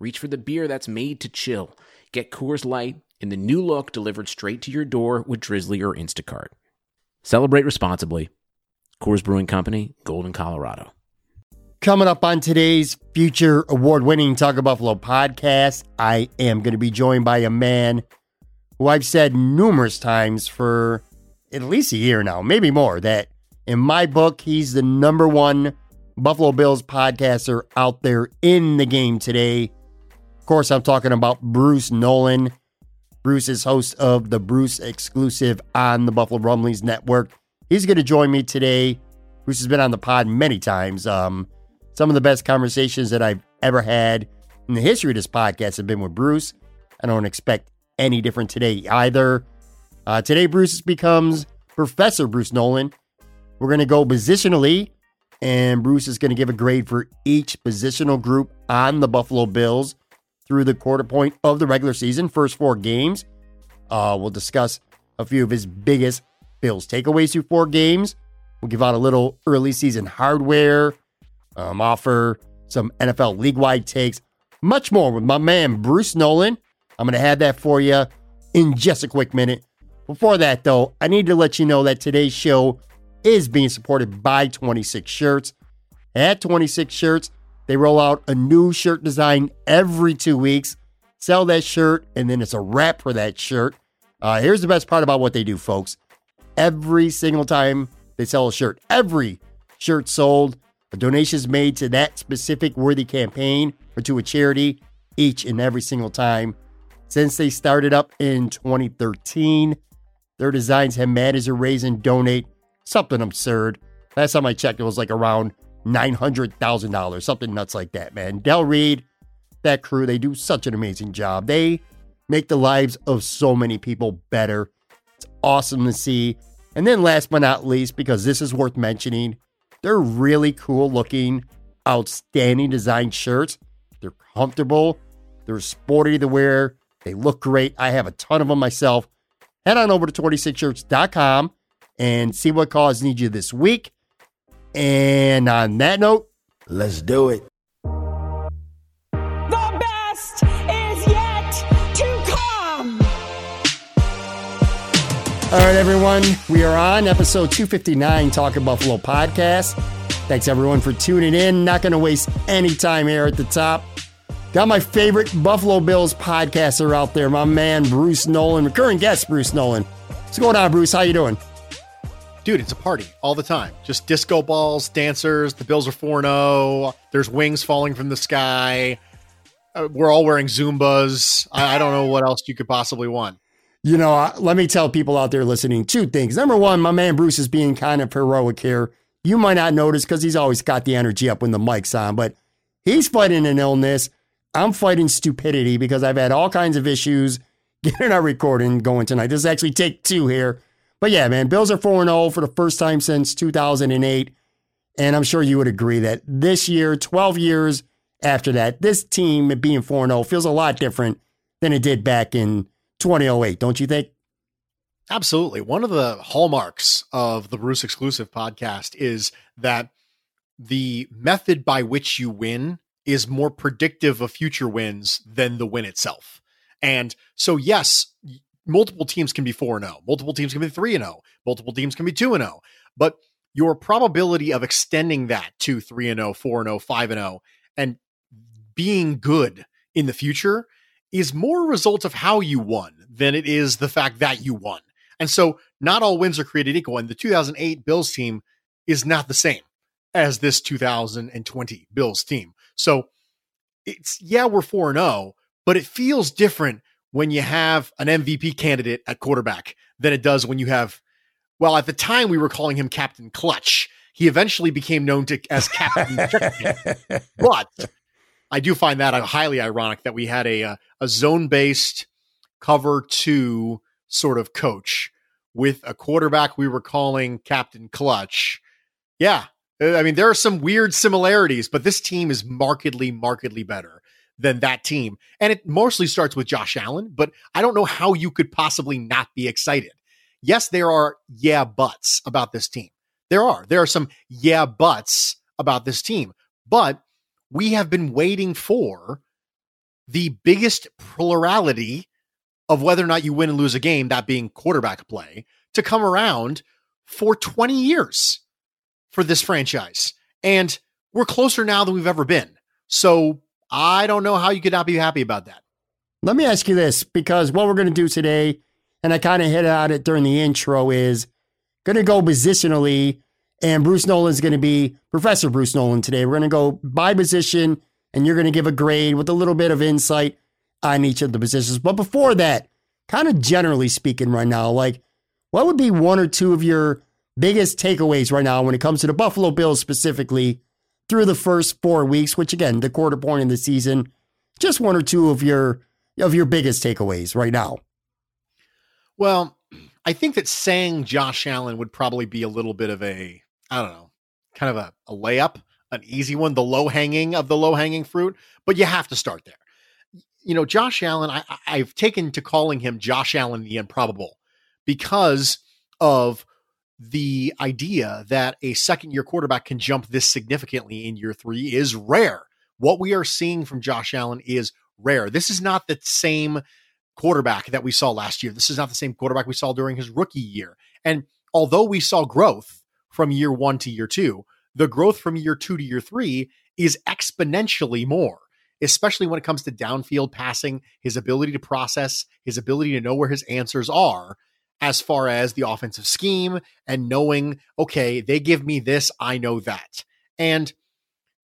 Reach for the beer that's made to chill. Get Coors Light in the new look delivered straight to your door with Drizly or Instacart. Celebrate responsibly. Coors Brewing Company, Golden, Colorado. Coming up on today's future award winning Talk Buffalo podcast, I am going to be joined by a man who I've said numerous times for at least a year now, maybe more, that in my book, he's the number one Buffalo Bills podcaster out there in the game today course, I'm talking about Bruce Nolan. Bruce is host of the Bruce exclusive on the Buffalo Rumblings Network. He's going to join me today. Bruce has been on the pod many times. Um, some of the best conversations that I've ever had in the history of this podcast have been with Bruce. I don't expect any different today either. Uh, today, Bruce becomes Professor Bruce Nolan. We're going to go positionally, and Bruce is going to give a grade for each positional group on the Buffalo Bills through the quarter point of the regular season, first four games. Uh, we'll discuss a few of his biggest Bills takeaways through four games. We'll give out a little early season hardware, um, offer some NFL league wide takes, much more with my man Bruce Nolan. I'm going to have that for you in just a quick minute. Before that, though, I need to let you know that today's show is being supported by 26 Shirts. At 26 Shirts, they roll out a new shirt design every two weeks, sell that shirt, and then it's a wrap for that shirt. Uh, here's the best part about what they do, folks. Every single time they sell a shirt, every shirt sold, a donation is made to that specific worthy campaign or to a charity each and every single time. Since they started up in 2013, their designs have managed to raise and donate something absurd. Last time I checked, it was like around $900,000, something nuts like that, man. Dell Reed, that crew, they do such an amazing job. They make the lives of so many people better. It's awesome to see. And then, last but not least, because this is worth mentioning, they're really cool looking, outstanding design shirts. They're comfortable, they're sporty to wear, they look great. I have a ton of them myself. Head on over to 26shirts.com and see what cause needs you this week. And on that note, let's do it. The best is yet to come. All right, everyone, we are on episode 259 Talking Buffalo podcast. Thanks everyone for tuning in. Not going to waste any time here at the top. Got my favorite Buffalo Bills podcaster out there, my man Bruce Nolan, recurring guest Bruce Nolan. What's going on, Bruce? How you doing? Dude, it's a party all the time. Just disco balls, dancers. The Bills are 4 0. There's wings falling from the sky. Uh, we're all wearing Zubaz. I, I, don't know what else you could possibly want. You know, let me tell people out there listening two things. Number one, my man Bruce is being kind of heroic here. You might not notice because he's always got the energy up when the mic's on, but he's fighting an illness. I'm fighting stupidity because I've had all kinds of issues getting our recording going tonight. This is actually take two here. But yeah, man, Bills are 4 0 for the first time since 2008. And I'm sure you would agree that this year, 12 years after that, this team being 4 0 feels a lot different than it did back in 2008, don't you think? Absolutely. One of the hallmarks of the Bruce exclusive podcast is that the method by which you win is more predictive of future wins than the win itself. And so, yes, multiple teams can be 4 0, multiple teams can be 3 0, multiple teams can be 2 0. But your probability of extending that to 3 0, 4 0, 5 0, and being good in the future is more a result of how you won than it is the fact that you won. And so not all wins are created equal. And the 2008 Bills team is not the same as this 2020 Bills team. So it's, yeah, we're 4 0, but it feels different when you have an MVP candidate at quarterback than it does when you have, well, at the time we were calling him Captain Clutch. He eventually became known to as Captain but I do find that highly ironic that we had a uh, a, a zone based cover two sort of coach with a quarterback we were calling Captain Clutch. Yeah, I mean there are some weird similarities, but this team is markedly, markedly better than that team, and it mostly starts with Josh Allen. But I don't know how you could possibly not be excited. Yes, there are yeah buts about this team. There are. There are some yeah buts about this team, but we have been waiting for the biggest plurality of whether or not you win and lose a game, that being quarterback play, to come around for 20 years for this franchise. And we're closer now than we've ever been. So I don't know how you could not be happy about that. Let me ask you this because what we're going to do today, and I kind of hit at it during the intro, is going to go positionally and Bruce Nolan's going to be Professor Bruce Nolan today. We're going to go by position, and you're going to give a grade with a little bit of insight on each of the positions. But before that, kind of generally speaking, right now, like what would be one or two of your biggest takeaways right now when it comes to the Buffalo Bills specifically through the first four weeks, which again, the quarter point in the season, just one or two of your of your biggest takeaways right now. Well, I think that saying Josh Allen would probably be a little bit of a I don't know, kind of a, a layup, an easy one, the low hanging of the low hanging fruit, but you have to start there. You know, Josh Allen, I, I've taken to calling him Josh Allen the improbable because of the idea that a second year quarterback can jump this significantly in year three is rare. What we are seeing from Josh Allen is rare. This is not the same quarterback that we saw last year. This is not the same quarterback we saw during his rookie year. And although we saw growth, from year one to year two. The growth from year two to year three is exponentially more, especially when it comes to downfield passing, his ability to process, his ability to know where his answers are as far as the offensive scheme and knowing, okay, they give me this, I know that. And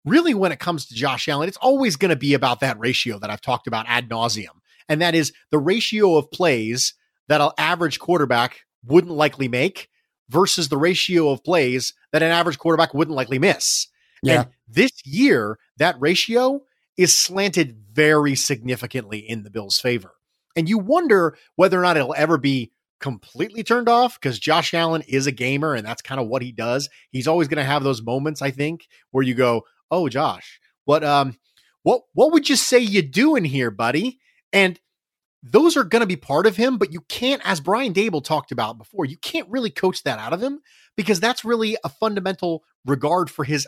really, when it comes to Josh Allen, it's always going to be about that ratio that I've talked about ad nauseum. And that is the ratio of plays that an average quarterback wouldn't likely make versus the ratio of plays that an average quarterback wouldn't likely miss. Yeah. And this year, that ratio is slanted very significantly in the Bills' favor. And you wonder whether or not it'll ever be completely turned off because Josh Allen is a gamer and that's kind of what he does. He's always going to have those moments, I think, where you go, "Oh, Josh, what um what what would you say you doing here, buddy?" And those are going to be part of him, but you can't, as Brian Daboll talked about before, you can't really coach that out of him because that's really a fundamental regard for his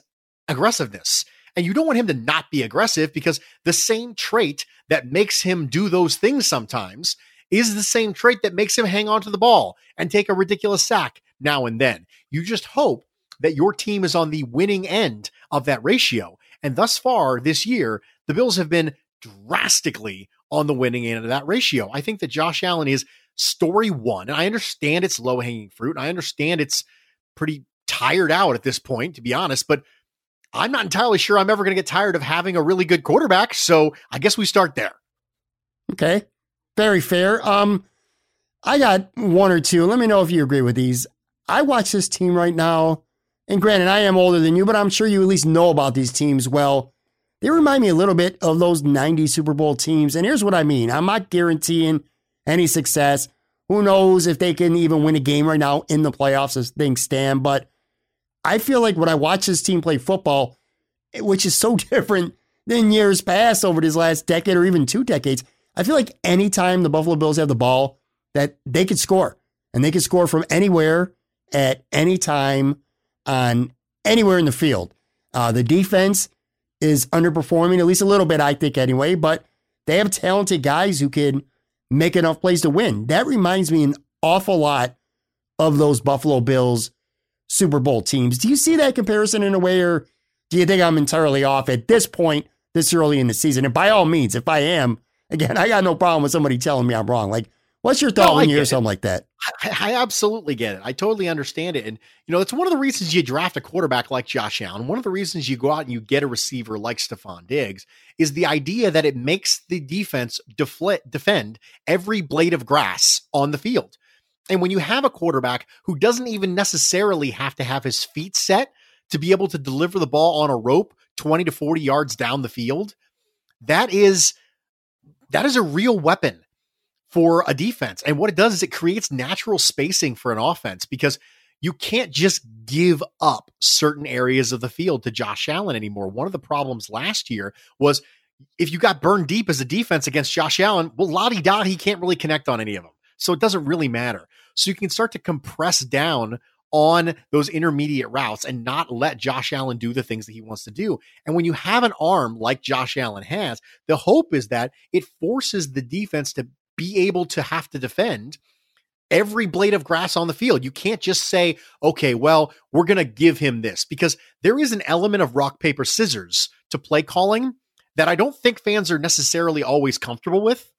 aggressiveness. And you don't want him to not be aggressive because the same trait that makes him do those things sometimes is the same trait that makes him hang on to the ball and take a ridiculous sack now and then. You just hope that your team is on the winning end of that ratio. And thus far this year, the Bills have been drastically on the winning end of that ratio. I think that Josh Allen is story one. And I understand it's low hanging fruit. I understand it's pretty tired out at this point, to be honest, but I'm not entirely sure I'm ever going to get tired of having a really good quarterback. So I guess we start there. Okay. Very fair. Um, I got one or two. Let me know if you agree with these. I watch this team right now, and granted, I am older than you, but I'm sure you at least know about these teams well. They remind me a little bit of those 90 Super Bowl teams. And here's what I mean I'm not guaranteeing any success. Who knows if they can even win a game right now in the playoffs as things stand. But I feel like when I watch this team play football, which is so different than years past over this last decade or even two decades, I feel like anytime the Buffalo Bills have the ball, that they could score. And they could score from anywhere at any time on anywhere in the field. Uh, the defense is underperforming, at least a little bit, I think, anyway. But they have talented guys who can make enough plays to win. That reminds me an awful lot of those Buffalo Bills Super Bowl teams. Do you see that comparison in a way, or do you think I'm entirely off at this point, this early in the season? And by all means, if I am, again, I got no problem with somebody telling me I'm wrong. Like, What's your thought no, when you hear something like that? I, I, absolutely get it. I totally understand it. And, you know, it's one of the reasons you draft a quarterback like Josh Allen. One of the reasons you go out and you get a receiver like Stefon Diggs is the idea that it makes the defense deflect, defend every blade of grass on the field. And when you have a quarterback who doesn't even necessarily have to have his feet set to be able to deliver the ball on a rope 20 to 40 yards down the field, that is that is a real weapon for a defense. And what it does is it creates natural spacing for an offense because you can't just give up certain areas of the field to Josh Allen anymore. One of the problems last year was if you got burned deep as a defense against Josh Allen, well, lottie da, he can't really connect on any of them. So it doesn't really matter. So you can start to compress down on those intermediate routes and not let Josh Allen do the things that he wants to do. And when you have an arm like Josh Allen has, the hope is that it forces the defense to be able to have to defend every blade of grass on the field. You can't just say, okay, well, we're going to give him this because there is an element of rock, paper, scissors to play calling that I don't think fans are necessarily always comfortable with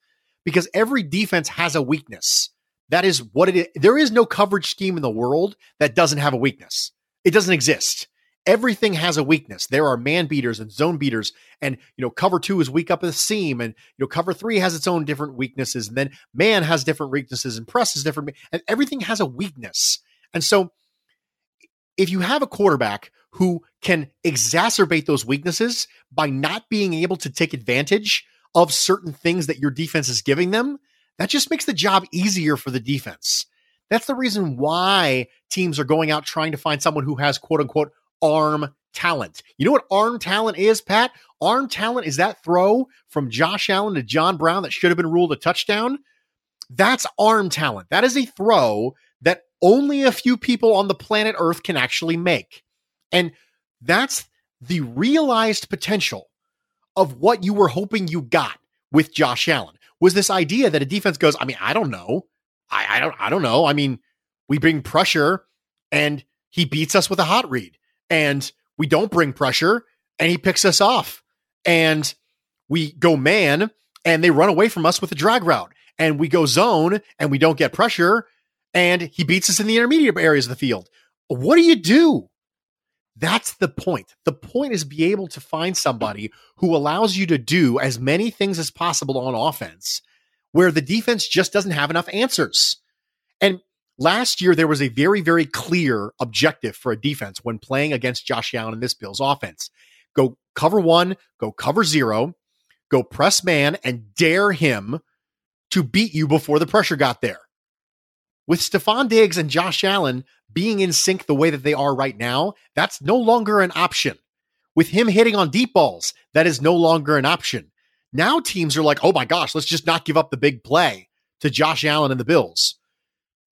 because every defense has a weakness. That is what it is. There is no coverage scheme in the world that doesn't have a weakness. It doesn't exist. Everything has a weakness. There are man beaters and zone beaters, and you know, cover two is weak up at the seam, and you know, cover three has its own different weaknesses, and then man has different weaknesses, and press is different, and everything has a weakness. And so, if you have a quarterback who can exacerbate those weaknesses by not being able to take advantage of certain things that your defense is giving them, that just makes the job easier for the defense. That's the reason why teams are going out trying to find someone who has quote unquote arm talent. You know what arm talent is, Pat? Arm talent is that throw from Josh Allen to John Brown that should have been ruled a touchdown. That's arm talent. That is a throw that only a few people on the planet Earth can actually make. And that's the realized potential of what you were hoping you got with Josh Allen was this idea that a defense goes, I mean, I don't know. I, I don't I don't know. I mean, we bring pressure and he beats us with a hot read. And we don't bring pressure and he picks us off. And we go man and they run away from us with a drag route. And we go zone and we don't get pressure and he beats us in the intermediate areas of the field. What do you do? That's the point. The point is be able to find somebody who allows you to do as many things as possible on offense where the defense just doesn't have enough answers. And last year, there was a very, very clear objective for a defense when playing against Josh Allen in this Bills offense go cover one, go cover zero, go press man, and dare him to beat you before the pressure got there. With Stefon Diggs and Josh Allen being in sync the way that they are right now, that's no longer an option. With him hitting on deep balls, that is no longer an option. Now teams are like, oh my gosh, let's just not give up the big play to Josh Allen and the Bills.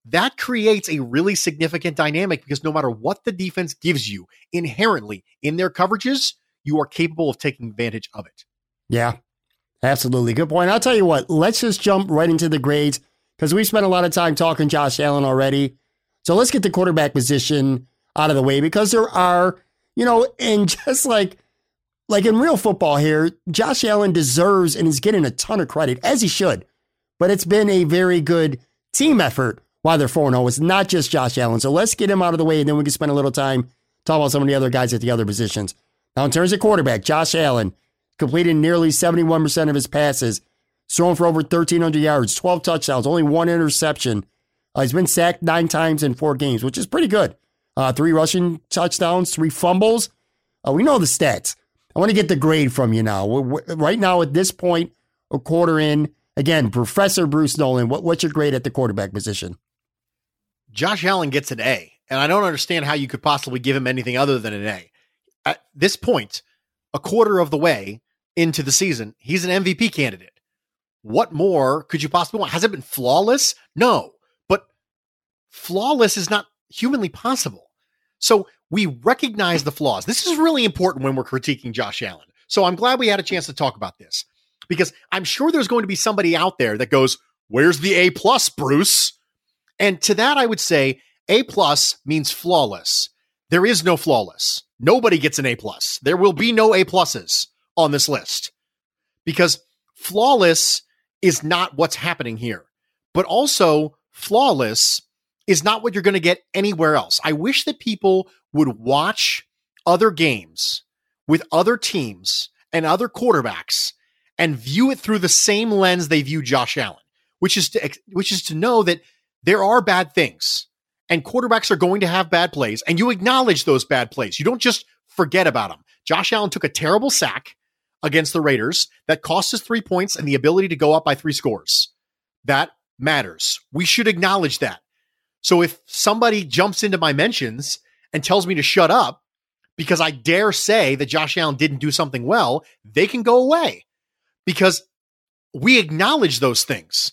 That creates a really significant dynamic because no matter what the defense gives you inherently in their coverages, you are capable of taking advantage of it. Yeah, absolutely. Good point. I'll tell you what, let's just jump right into the grades because we spent a lot of time talking Josh Allen already. So let's get the quarterback position out of the way because there are, you know, and just like like in real football here, Josh Allen deserves and is getting a ton of credit as he should. But it's been a very good team effort while they're 4 0. It's not just Josh Allen. So let's get him out of the way and then we can spend a little time talking about some of the other guys at the other positions. Now, in terms of quarterback, Josh Allen completed nearly 71% of his passes, thrown for over 1,300 yards, 12 touchdowns, only one interception. Uh, he's been sacked nine times in four games, which is pretty good. Uh, three rushing touchdowns, three fumbles. Uh, we know the stats. I want to get the grade from you now. We're, we're, right now, at this point, a quarter in, again, Professor Bruce Nolan, what, what's your grade at the quarterback position? Josh Allen gets an A, and I don't understand how you could possibly give him anything other than an A. At this point, a quarter of the way into the season, he's an MVP candidate. What more could you possibly want? Has it been flawless? No, but flawless is not humanly possible. So we recognize the flaws. This is really important when we're critiquing Josh Allen. So I'm glad we had a chance to talk about this because I'm sure there's going to be somebody out there that goes, Where's the A plus, Bruce? And to that, I would say A plus means flawless. There is no flawless. Nobody gets an A plus. There will be no A pluses on this list because flawless is not what's happening here. But also, flawless is not what you're going to get anywhere else. I wish that people would watch other games with other teams and other quarterbacks and view it through the same lens they view Josh Allen, which is to which is to know that there are bad things and quarterbacks are going to have bad plays and you acknowledge those bad plays. You don't just forget about them. Josh Allen took a terrible sack against the Raiders that cost us three points and the ability to go up by three scores. That matters. We should acknowledge that. So if somebody jumps into my mentions and tells me to shut up because I dare say that Josh Allen didn't do something well, they can go away because we acknowledge those things.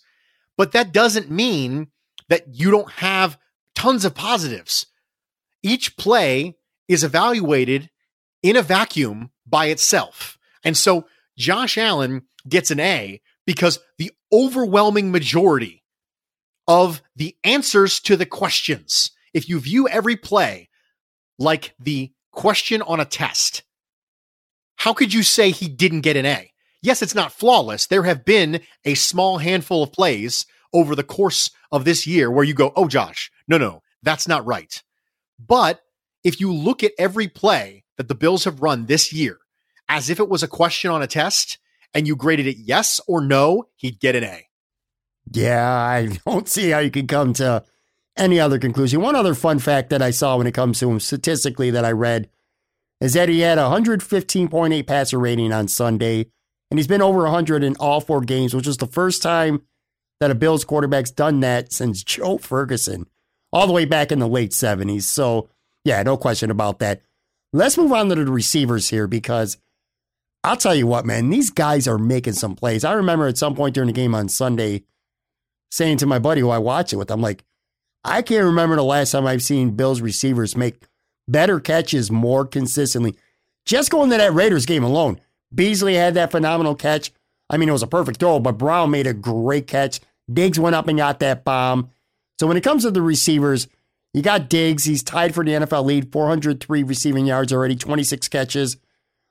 But that doesn't mean that you don't have tons of positives. Each play is evaluated in a vacuum by itself. And so Josh Allen gets an A because the overwhelming majority of the answers to the questions, if you view every play like the question on a test, how could you say he didn't get an A? Yes, it's not flawless. There have been a small handful of plays over the course of this year where you go, oh, Josh, no, no, that's not right. But if you look at every play that the Bills have run this year as if it was a question on a test and you graded it yes or no, he'd get an A. Yeah, I don't see how you could come to any other conclusion. One other fun fact that I saw when it comes to him statistically that I read is that he had a 115.8 passer rating on Sunday, and he's been over 100 in all four games, which is the first time that a Bills quarterback's done that since Joe Ferguson, all the way back in the late 70s. So, yeah, no question about that. Let's move on to the receivers here because I'll tell you what, man, these guys are making some plays. I remember at some point during the game on Sunday saying to my buddy who I watch it with, I'm like, I can't remember the last time I've seen Bills receivers make better catches more consistently. Just going to that Raiders game alone, Beasley had that phenomenal catch. I mean, it was a perfect throw, but Brown made a great catch. Diggs went up and got that bomb. So when it comes to the receivers, you got Diggs. He's tied for the NFL lead, 403 receiving yards already, 26 catches.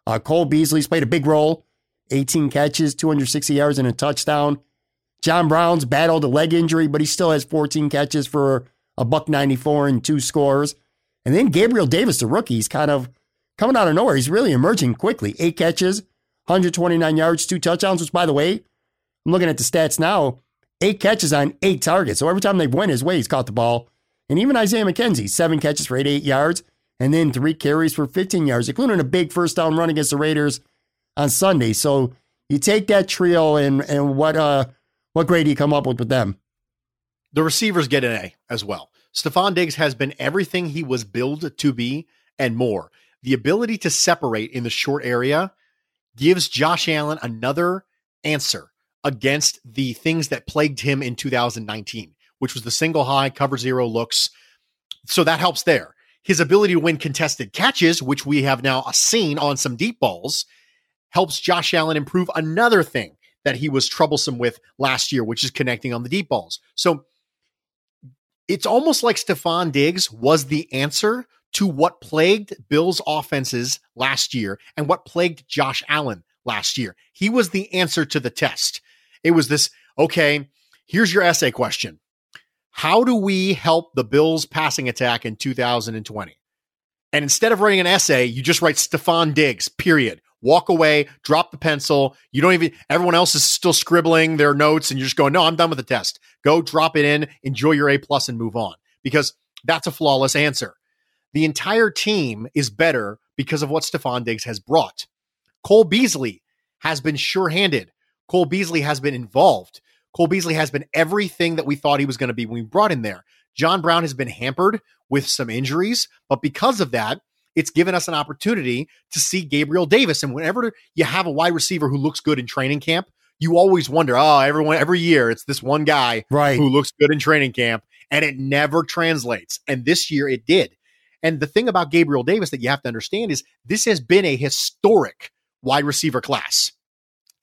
Uh, Cole Beasley's played a big role, 18 catches, 260 yards, and a touchdown. John Brown's battled a leg injury, but he still has 14 catches for a buck 94 and two scores. And then Gabriel Davis, the rookie, he's kind of coming out of nowhere. He's really emerging quickly. Eight catches, 129 yards, two touchdowns, which, by the way, I'm looking at the stats now. Eight catches on eight targets. So every time they've went his way, he's caught the ball. And even Isaiah McKenzie, seven catches for 88 yards, and then three carries for 15 yards, including a big first down run against the Raiders on Sunday. So you take that trio and and what uh what grade do you come up with with them? The receivers get an A as well. Stefon Diggs has been everything he was billed to be and more. The ability to separate in the short area gives Josh Allen another answer against the things that plagued him in 2019, which was the single high cover zero looks. So that helps there. His ability to win contested catches, which we have now uh, seen on some deep balls, helps Josh Allen improve another thing that he was troublesome with last year, which is connecting on the deep balls. So it's almost like Stefon Diggs was the answer to what plagued Bills offenses last year and what plagued Josh Allen last year. He was the answer to the test. It was this, okay, here's your essay question. How do we help the Bills passing attack in 2020? And instead of writing an essay, you just write Stefon Diggs, period walk away, drop the pencil. You don't even, everyone else is still scribbling their notes and you're just going, no, I'm done with the test. Go drop it in, enjoy your A plus and move on because that's a flawless answer. The entire team is better because of what Stefon Diggs has brought. Cole Beasley has been sure handed. Cole Beasley has been involved. Cole Beasley has been everything that we thought he was going to be when we brought him there. John Brown has been hampered with some injuries, but because of that, it's given us an opportunity to see Gabriel Davis. And whenever you have a wide receiver who looks good in training camp, you always wonder, oh, everyone every year it's this one guy right. who looks good in training camp, and it never translates. And this year it did. And the thing about Gabriel Davis that you have to understand is this has been a historic wide receiver class.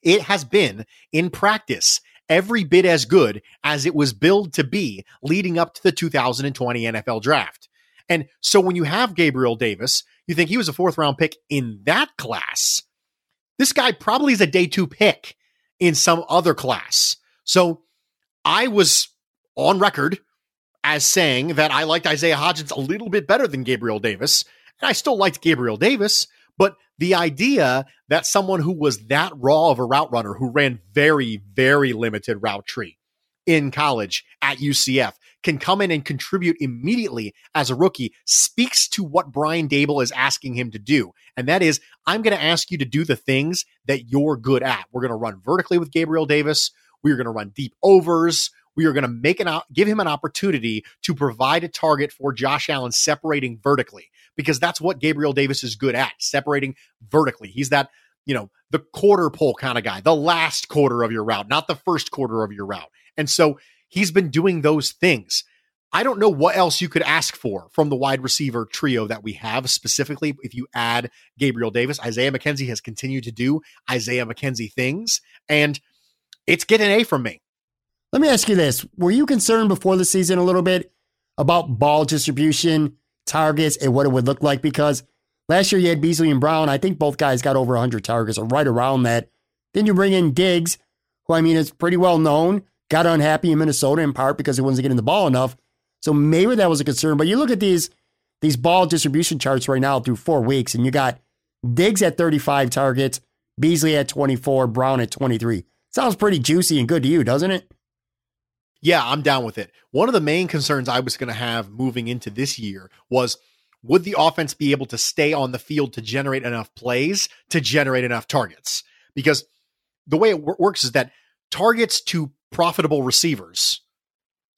It has been in practice every bit as good as it was billed to be leading up to the 2020 NFL draft. And so when you have Gabriel Davis, you think he was a fourth round pick in that class. This guy probably is a day two pick in some other class. So I was on record as saying that I liked Isaiah Hodgins a little bit better than Gabriel Davis. And I still liked Gabriel Davis, but the idea that someone who was that raw of a route runner who ran very, very limited route tree in college at UCF can come in and contribute immediately as a rookie speaks to what Brian Daboll is asking him to do. And that is, I'm going to ask you to do the things that you're good at. We're going to run vertically with Gabriel Davis. We are going to run deep overs. We are going to make an give him an opportunity to provide a target for Josh Allen separating vertically because that's what Gabriel Davis is good at, separating vertically. He's that, you know, the quarter pole kind of guy, the last quarter of your route, not the first quarter of your route. And so he's been doing those things. I don't know what else you could ask for from the wide receiver trio that we have, specifically if you add Gabriel Davis. Isaiah McKenzie has continued to do Isaiah McKenzie things, and it's getting A from me. Let me ask you this. Were you concerned before the season a little bit about ball distribution, targets, and what it would look like? Because last year you had Beasley and Brown. I think both guys got over 100 targets or right around that. Then you bring in Diggs, who I mean is pretty well known, got unhappy in Minnesota in part because he wasn't getting the ball enough. So maybe that was a concern. But you look at these these ball distribution charts right now through four weeks, and you got Diggs at 35 targets, Beasley at 24, Brown at 23. Sounds pretty juicy and good to you, doesn't it? Yeah, I'm down with it. One of the main concerns I was going to have moving into this year was would the offense be able to stay on the field to generate enough plays to generate enough targets? Because the way it w- works is that targets to profitable receivers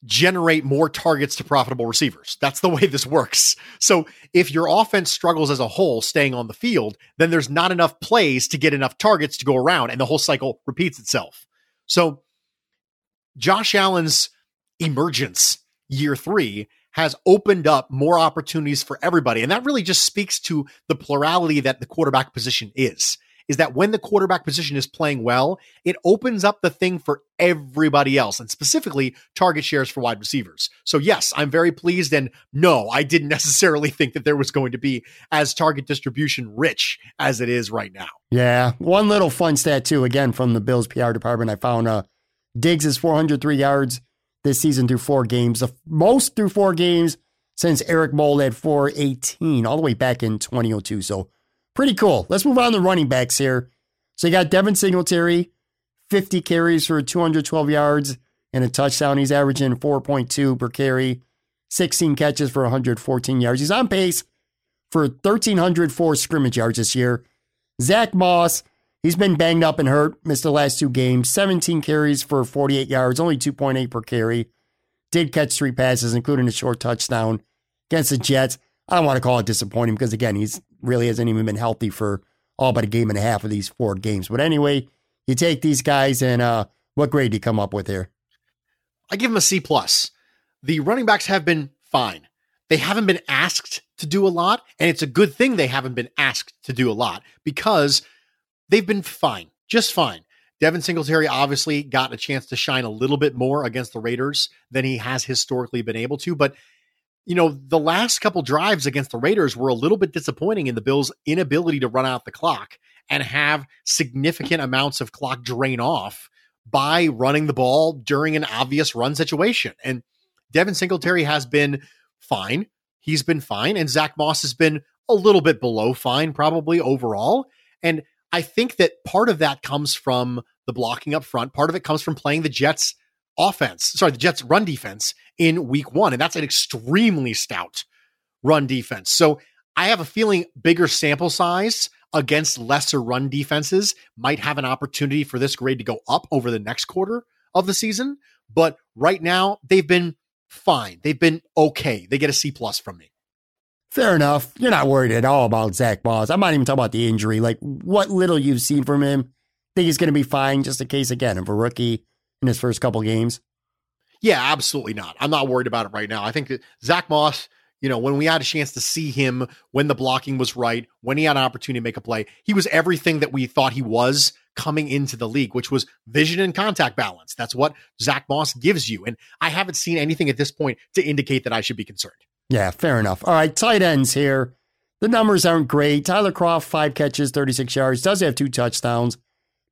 generate more targets to profitable receivers. That's the way this works. So if your offense struggles as a whole staying on the field, then there's not enough plays to get enough targets to go around and the whole cycle repeats itself. So Josh Allen's emergence year three has opened up more opportunities for everybody. And that really just speaks to the plurality that the quarterback position is. Is that when the quarterback position is playing well, it opens up the thing for everybody else and specifically target shares for wide receivers. So, yes, I'm very pleased. And no, I didn't necessarily think that there was going to be as target distribution rich as it is right now. Yeah. One little fun stat, too, again, from the Bills PR department, I found uh, Diggs is 403 yards this season through four games, the most through four games since Eric Moulds had 418 all the way back in 2002. So pretty cool. Let's move on to running backs here. So you got Devin Singletary, 50 carries for 212 yards and a touchdown. He's averaging 4.2 per carry, 16 catches for 114 yards. He's on pace for 1,304 scrimmage yards this year. Zach Moss, He's been banged up and hurt, missed the last two games, 17 carries for 48 yards, only 2.8 per carry. Did catch three passes, including a short touchdown against the Jets. I don't want to call it disappointing because, again, he's really hasn't even been healthy for all but a game and a half of these four games. But anyway, you take these guys, and uh, what grade do you come up with here? I give him a C plus. The running backs have been fine. They haven't been asked to do a lot, and it's a good thing they haven't been asked to do a lot because – they've been fine, just fine. Devin Singletary obviously got a chance to shine a little bit more against the Raiders than he has historically been able to. But, you know, the last couple drives against the Raiders were a little bit disappointing in the Bills' inability to run out the clock and have significant amounts of clock drain off by running the ball during an obvious run situation. And Devin Singletary has been fine. He's been fine. And Zach Moss has been a little bit below fine, probably overall. And I think that part of that comes from the blocking up front. Part of it comes from playing the Jets offense, sorry, the Jets run defense in week one. And that's an extremely stout run defense. So I have a feeling bigger sample size against lesser run defenses might have an opportunity for this grade to go up over the next quarter of the season. But right now, they've been fine. They've been okay. They get a C plus from me. Fair enough. You're not worried at all about Zach Moss. I'm not even talking about the injury. Like what little you've seen from him, think he's going to be fine. Just a case again of a rookie in his first couple games. Yeah, absolutely not. I'm not worried about it right now. I think that Zach Moss, you know, when we had a chance to see him, when the blocking was right, when he had an opportunity to make a play, he was everything that we thought he was coming into the league, which was vision and contact balance. That's what Zach Moss gives you. And I haven't seen anything at this point to indicate that I should be concerned. Yeah, fair enough. All right, tight ends here. The numbers aren't great. Tyler Kroft, five catches, 36 yards, does have two touchdowns.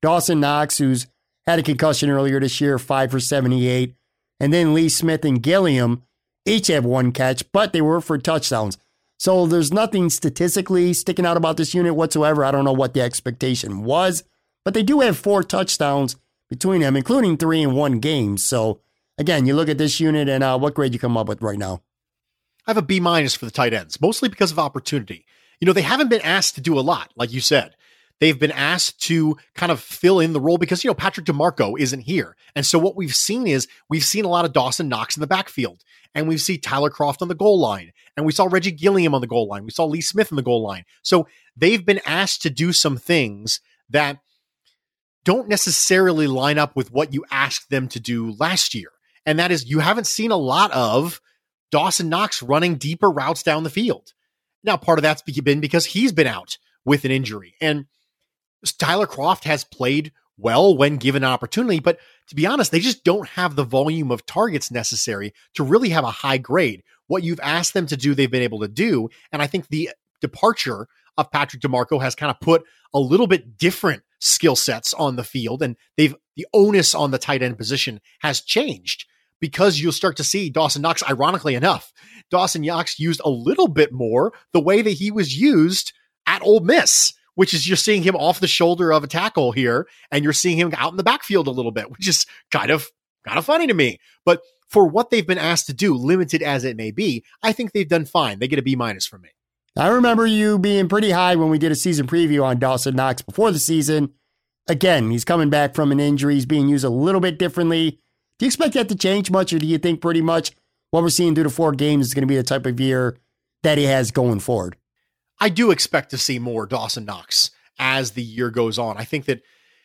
Dawson Knox, who's had a concussion earlier this year, five for 78. And then Lee Smith and Gilliam each have one catch, but they were for touchdowns. So there's nothing statistically sticking out about this unit whatsoever. I don't know what the expectation was, but they do have four touchdowns between them, including three in one game. So again, you look at this unit and uh, what grade you come up with right now? I have a B minus for the tight ends, mostly because of opportunity. You know, they haven't been asked to do a lot, like you said. They've been asked to kind of fill in the role because, you know, Patrick DiMarco isn't here. And so what we've seen is we've seen a lot of Dawson Knox in the backfield, and we've seen Tyler Kroft on the goal line, and we saw Reggie Gilliam on the goal line. We saw Lee Smith on the goal line. So they've been asked to do some things that don't necessarily line up with what you asked them to do last year. And that is you haven't seen a lot of Dawson Knox running deeper routes down the field. Now, part of that's been because he's been out with an injury. And Tyler Kroft has played well when given an opportunity, but to be honest, they just don't have the volume of targets necessary to really have a high grade. What you've asked them to do, they've been able to do. And I think the departure of Patrick DiMarco has kind of put a little bit different skill sets on the field, and they've the onus on the tight end position has changed because you'll start to see Dawson Knox, ironically enough, Dawson Knox used a little bit more the way that he was used at Ole Miss, which is you're seeing him off the shoulder of a tackle here, and you're seeing him out in the backfield a little bit, which is kind of kind of funny to me. But for what they've been asked to do, limited as it may be, I think they've done fine. They get a B minus from me. I remember you being pretty high when we did a season preview on Dawson Knox before the season. Again, he's coming back from an injury. He's being used a little bit differently. Do you expect that to change much, or do you think pretty much what we're seeing through the four games is going to be the type of year that he has going forward? I do expect to see more Dawson Knox as the year goes on. I think that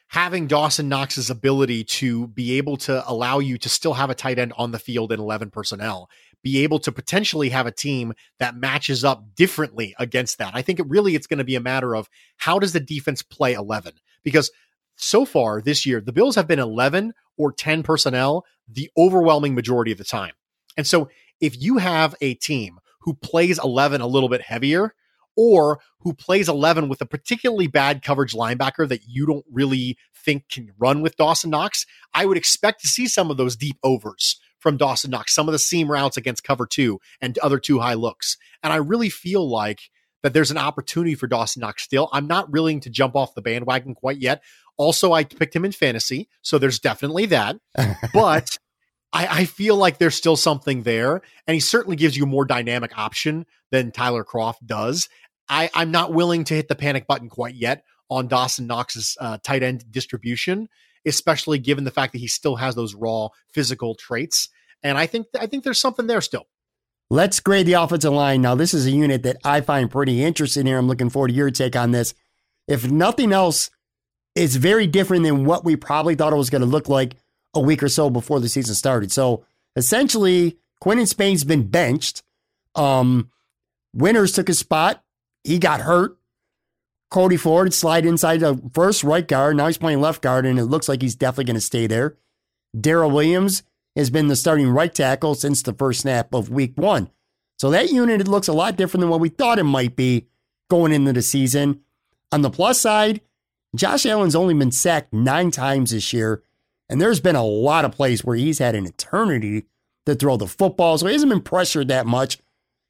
having Dawson Knox's ability to be able to allow you to still have a tight end on the field in 11 personnel, be able to potentially have a team that matches up differently against that. I think it really it's going to be a matter of how does the defense play 11? Because so far this year, the Bills have been 11 or 10 personnel the overwhelming majority of the time. And so if you have a team who plays 11 a little bit heavier, or who plays 11 with a particularly bad coverage linebacker that you don't really think can run with Dawson Knox, I would expect to see some of those deep overs from Dawson Knox, some of the seam routes against cover two and other two high looks. And I really feel like that there's an opportunity for Dawson Knox still. I'm not willing to jump off the bandwagon quite yet. Also, I picked him in fantasy, so there's definitely that. but I, I, feel like there's still something there, and he certainly gives you a more dynamic option than Tyler Kroft does. I, I'm not willing to hit the panic button quite yet on Dawson Knox's uh, tight end distribution, especially given the fact that he still has those raw physical traits. And I think I think there's something there still. Let's grade the offensive line. Now, this is a unit that I find pretty interesting here. I'm looking forward to your take on this. If nothing else, it's very different than what we probably thought it was going to look like a week or so before the season started. So essentially, Quinton Spain's been benched. Um, Winters took his spot. He got hurt. Cody Ford slide inside the first right guard. Now he's playing left guard, and it looks like he's definitely going to stay there. Daryl Williams has been the starting right tackle since the first snap of week one. So that unit it looks a lot different than what we thought it might be going into the season. On the plus side, Josh Allen's only been sacked nine times this year, and there's been a lot of plays where he's had an eternity to throw the football, so he hasn't been pressured that much.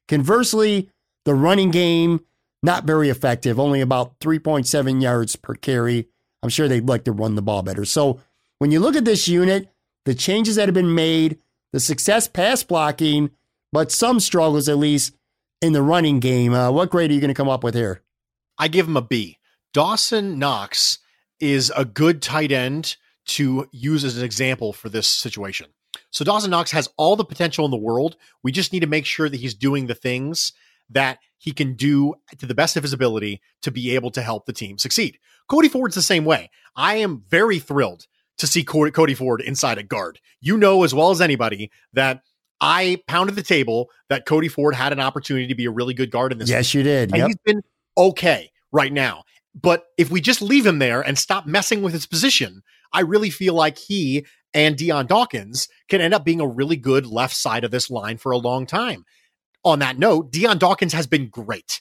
Conversely, the running game, not very effective, only about 3.7 yards per carry. I'm sure they'd like to run the ball better. So when you look at this unit, the changes that have been made, the success pass blocking, but some struggles at least in the running game, uh, what grade are you going to come up with here? I give him a B. Dawson Knox is a good tight end to use as an example for this situation. So Dawson Knox has all the potential in the world. We just need to make sure that he's doing the things that he can do to the best of his ability to be able to help the team succeed. Cody Ford's the same way. I am very thrilled to see Cody Ford inside a guard. You know as well as anybody that I pounded the table that Cody Ford had an opportunity to be a really good guard in this. Yes, you did. Yep. he's been okay right now. But if we just leave him there and stop messing with his position, I really feel like he and Dion Dawkins can end up being a really good left side of this line for a long time. On that note, Dion Dawkins has been great.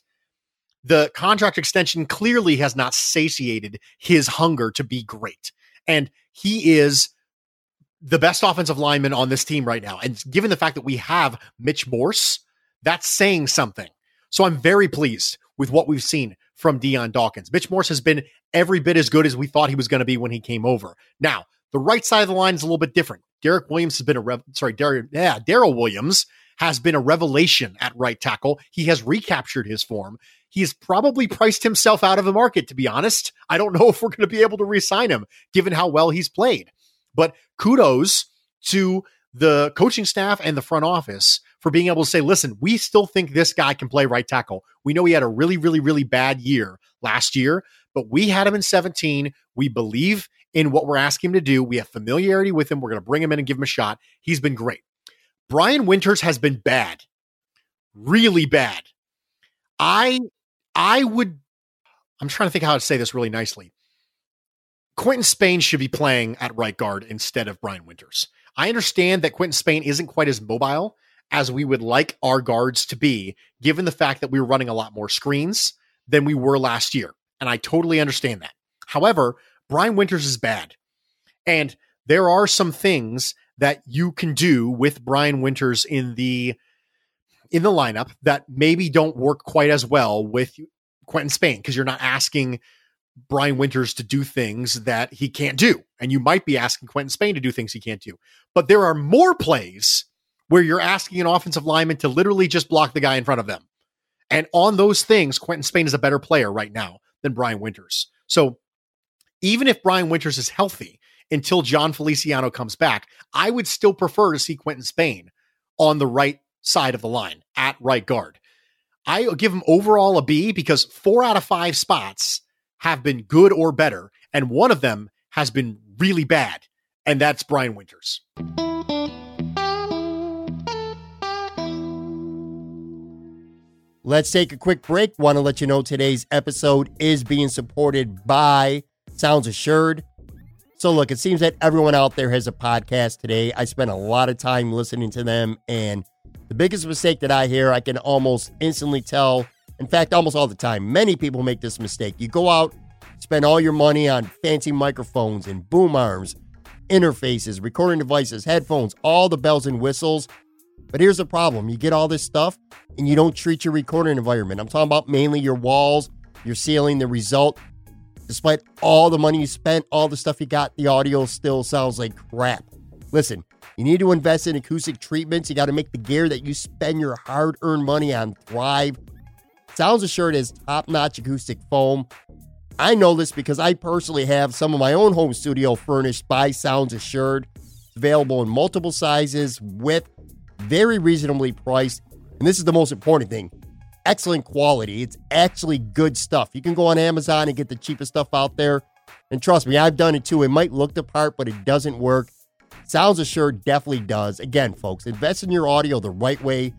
The contract extension clearly has not satiated his hunger to be great. And he is the best offensive lineman on this team right now. And given the fact that we have Mitch Morse, that's saying something. So I'm very pleased with what we've seen from Dion Dawkins. Mitch Morse has been every bit as good as we thought he was going to be when he came over. Now, the right side of the line is a little bit different. Derek Williams has been a rev- sorry, yeah, Daryl Williams has been a revelation at right tackle. He has recaptured his form. He's probably priced himself out of the market, to be honest. I don't know if we're going to be able to re-sign him given how well he's played. But kudos to the coaching staff and the front office for being able to say, listen, we still think this guy can play right tackle. We know he had a really, really, really bad year last year, but we had him in 17. We believe in what we're asking him to do. We have familiarity with him. We're going to bring him in and give him a shot. He's been great. Brian Winters has been bad, really bad. I, I would, I'm trying to think how to say this really nicely. Quinton Spain should be playing at right guard instead of Brian Winters. I understand that Quinton Spain isn't quite as mobile as we would like our guards to be, given the fact that we were running a lot more screens than we were last year. And I totally understand that. However, Brian Winters is bad. And there are some things that you can do with Brian Winters in the in the lineup that maybe don't work quite as well with Quinton Spain because you're not asking Brian Winters to do things that he can't do. And you might be asking Quinton Spain to do things he can't do. But there are more plays where you're asking an offensive lineman to literally just block the guy in front of them. And on those things, Quinton Spain is a better player right now than Brian Winters. So even if Brian Winters is healthy until Jon Feliciano comes back, I would still prefer to see Quinton Spain on the right side of the line at right guard. I give him overall a B because four out of five spots have been good or better, and one of them has been really bad, and that's Brian Winters. Let's take a quick break. Want to let you know today's episode is being supported by Sounds Assured. So, look, it seems that everyone out there has a podcast today. I spent a lot of time listening to them, and the biggest mistake that I hear, I can almost instantly tell. In fact, almost all the time, many people make this mistake. You go out, spend all your money on fancy microphones and boom arms, interfaces, recording devices, headphones, all the bells and whistles. But here's the problem you get all this stuff and you don't treat your recording environment. I'm talking about mainly your walls, your ceiling. The result, despite all the money you spent, all the stuff you got, the audio still sounds like crap. Listen, you need to invest in acoustic treatments. You got to make the gear that you spend your hard earned money on thrive. Sounds Assured is top notch acoustic foam. I know this because I personally have some of my own home studio furnished by Sounds Assured. It's available in multiple sizes with very reasonably priced. And this is the most important thing excellent quality. It's actually good stuff. You can go on Amazon and get the cheapest stuff out there. And trust me, I've done it too. It might look the part, but it doesn't work. Sounds Assured definitely does. Again, folks, invest in your audio the right way.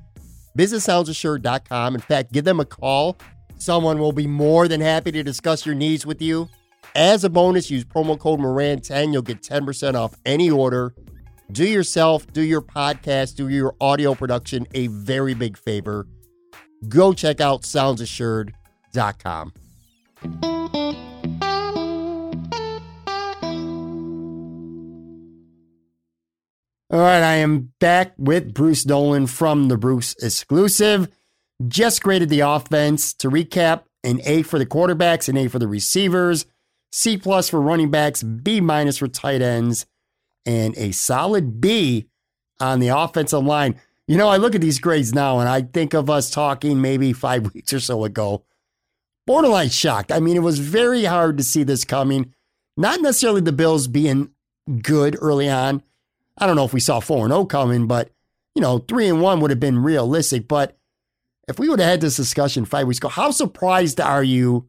Visit soundsassured.com. In fact, give them a call. Someone will be more than happy to discuss your needs with you. As a bonus, use promo code Moran10. You'll get 10% off any order. Do yourself, do your podcast, do your audio production a very big favor. Go check out soundsassured.com. All right, I am back with Bruce Nolan from the Bruce Exclusive. Just graded the offense. To recap, an A for the quarterbacks, an A for the receivers, C plus for running backs, B minus for tight ends, and a solid B on the offensive line. You know, I look at these grades now and I think of us talking maybe five weeks or so ago. Borderline shocked. I mean, it was very hard to see this coming. Not necessarily the Bills being good early on. I don't know if we saw 4 0 coming, but, you know, 3 and 1 would have been realistic. But if we would have had this discussion five weeks ago, how surprised are you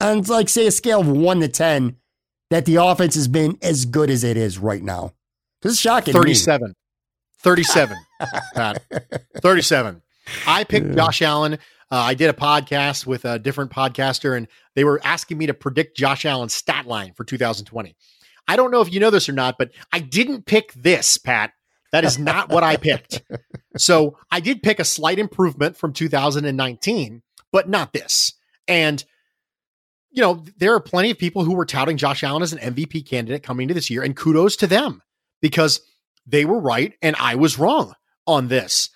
on, like, say, a scale of 1 to 10 that the offense has been as good as it is right now? This is shocking. to me. 37. 37, Pat. 37. I picked Josh Allen. Uh, I did a podcast with a different podcaster, and they were asking me to predict Josh Allen's stat line for 2020. I don't know if you know this or not, but I didn't pick this, Pat. That is not what I picked. So I did pick a slight improvement from 2019, but not this. And you know, there are plenty of people who were touting Josh Allen as an MVP candidate coming into this year, and kudos to them because they were right and I was wrong on this.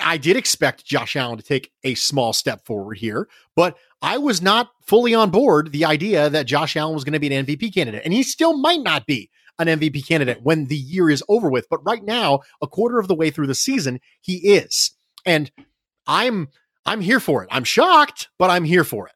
I did expect Josh Allen to take a small step forward here, but I was not fully on board the idea that Josh Allen was going to be an MVP candidate, and he still might not be. an MVP candidate when the year is over with. But right now, a quarter of the way through the season, he is. And I'm I'm here for it. I'm shocked, but I'm here for it.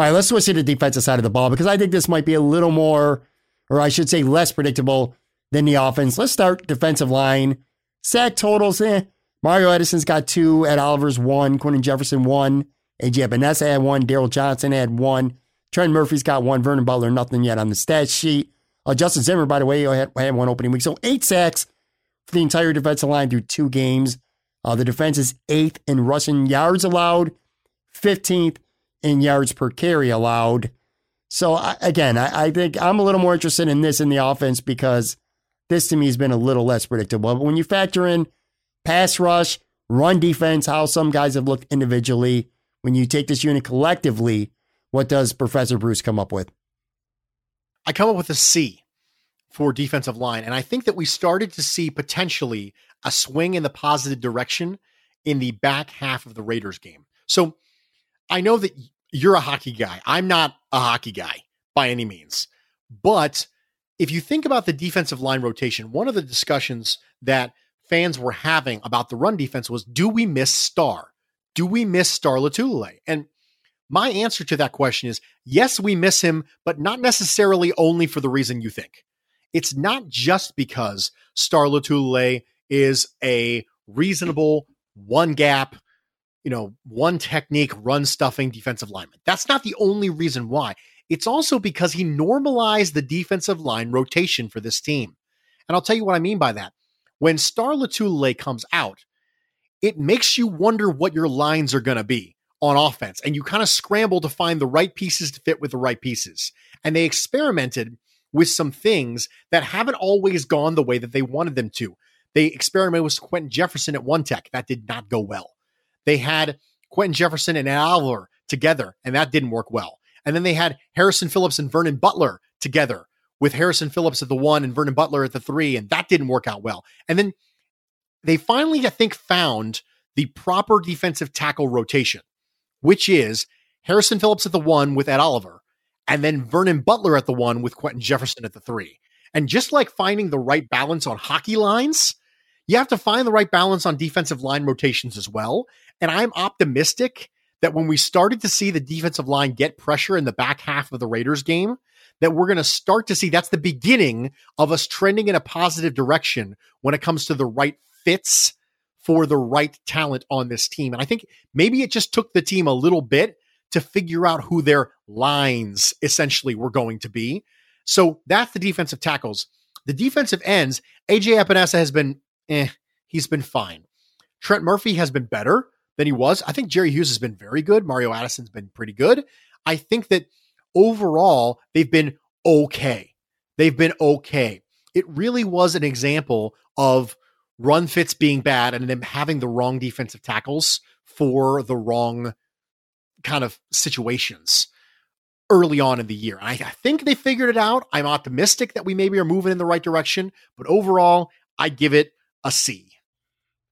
All right, let's switch to the defensive side of the ball because I think this might be a little more, or I should say, less predictable than the offense. Let's start defensive line. Sack totals, eh. Mario Addison's got two. Ed Oliver's one. Quinton Jefferson one. AJ Epenesa had one. Darryl Johnson had one. Trent Murphy's got one. Vernon Butler, nothing yet on the stat sheet. Uh, Justin Zimmer, by the way, had, had one opening week. So eight sacks for the entire defensive line through two games. Uh, the defense is eighth in rushing yards allowed, 15th in yards per carry allowed. So I, again, I, I think I'm a little more interested in this in the offense because this to me has been a little less predictable. But when you factor in pass rush, run defense, how some guys have looked individually, when you take this unit collectively, what does Professor Bruce come up with? I come up with a C for defensive line. And I think that we started to see potentially a swing in the positive direction in the back half of the Raiders game. So I know that you're a hockey guy. I'm not a hockey guy by any means. But if you think about the defensive line rotation, one of the discussions that fans were having about the run defense was do we miss Star? Do we miss Star Lotulelei? And my answer to that question is yes, we miss him, but not necessarily only for the reason you think. It's not just because Star Lotulelei is a reasonable one gap, you know, one technique run stuffing defensive lineman. That's not the only reason why. It's also because he normalized the defensive line rotation for this team. And I'll tell you what I mean by that. When Star Lotulelei comes out, it makes you wonder what your lines are going to be on offense. And you kind of scramble to find the right pieces to fit with the right pieces. And they experimented with some things that haven't always gone the way that they wanted them to. They experimented with Quinton Jefferson at one tech. That did not go well. They had Quinton Jefferson and Oliver together, and that didn't work well. And then they had Harrison Phillips and Vernon Butler together with Harrison Phillips at the one and Vernon Butler at the three, and that didn't work out well. And then they finally, I think, found the proper defensive tackle rotation, which is Harrison Phillips at the one with Ed Oliver, and then Vernon Butler at the one with Quinton Jefferson at the three. And just like finding the right balance on hockey lines, you have to find the right balance on defensive line rotations as well. And I'm optimistic that when we started to see the defensive line get pressure in the back half of the Raiders game, that we're going to start to see that's the beginning of us trending in a positive direction when it comes to the right fits for the right talent on this team. And I think maybe it just took the team a little bit to figure out who their lines essentially were going to be. So that's the defensive tackles. The defensive ends, AJ Epenesa has been, eh, he's been fine. Trent Murphy has been better than he was. I think Jerry Hughes has been very good. Mario Addison's been pretty good. I think that overall, they've been okay. They've been okay. It really was an example of run fits being bad and them having the wrong defensive tackles for the wrong kind of situations early on in the year. I, I think they figured it out. I'm optimistic that we maybe are moving in the right direction, but overall, I give it a C.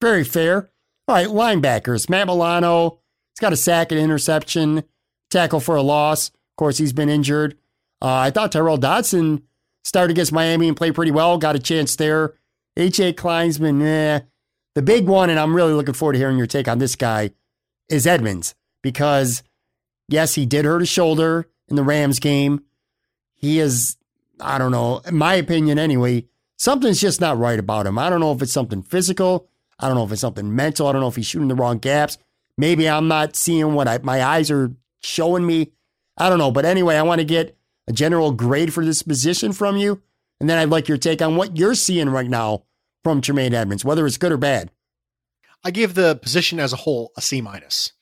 Very fair. All right, linebackers. Matt Milano, he's got a sack and interception, tackle for a loss. Of course, he's been injured. Uh, I thought Tyrel Dodson started against Miami and played pretty well, got a chance there. AJ Klein's been, eh. The big one, and I'm really looking forward to hearing your take on this guy, is Edmunds, Because, yes, he did hurt his shoulder in the Rams game. He is, I don't know, in my opinion anyway, something's just not right about him. I don't know if it's something physical. I don't know if it's something mental. I don't know if he's shooting the wrong gaps. Maybe I'm not seeing what I, my eyes are showing me. I don't know. But anyway, I want to get a general grade for this position from you. And then I'd like your take on what you're seeing right now from Tremaine Edmunds, whether it's good or bad. I give the position as a whole a C minus.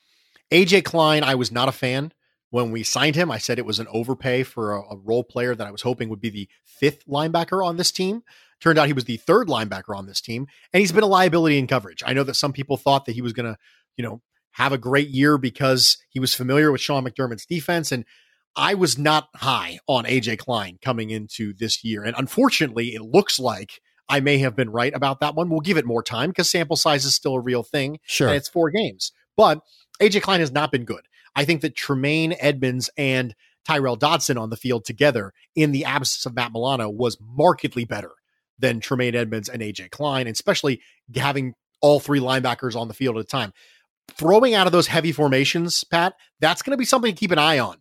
AJ Klein, I was not a fan when we signed him. I said it was an overpay for a, a, role player that I was hoping would be the fifth linebacker on this team. Turned out he was the third linebacker on this team, and he's been a liability in coverage. I know that some people thought that he was going to, you know, have a great year because he was familiar with Sean McDermott's defense, and I was not high on AJ Klein coming into this year. And unfortunately, it looks like I may have been right about that one. We'll give it more time because sample size is still a real thing. Sure. And it's four games. But AJ Klein has not been good. I think that Tremaine Edmunds and Tyrel Dodson on the field together in the absence of Matt Milano was markedly better than Tremaine Edmunds and AJ Klein, and especially having all three linebackers on the field at a time. Throwing out of those heavy formations, Pat, that's going to be something to keep an eye on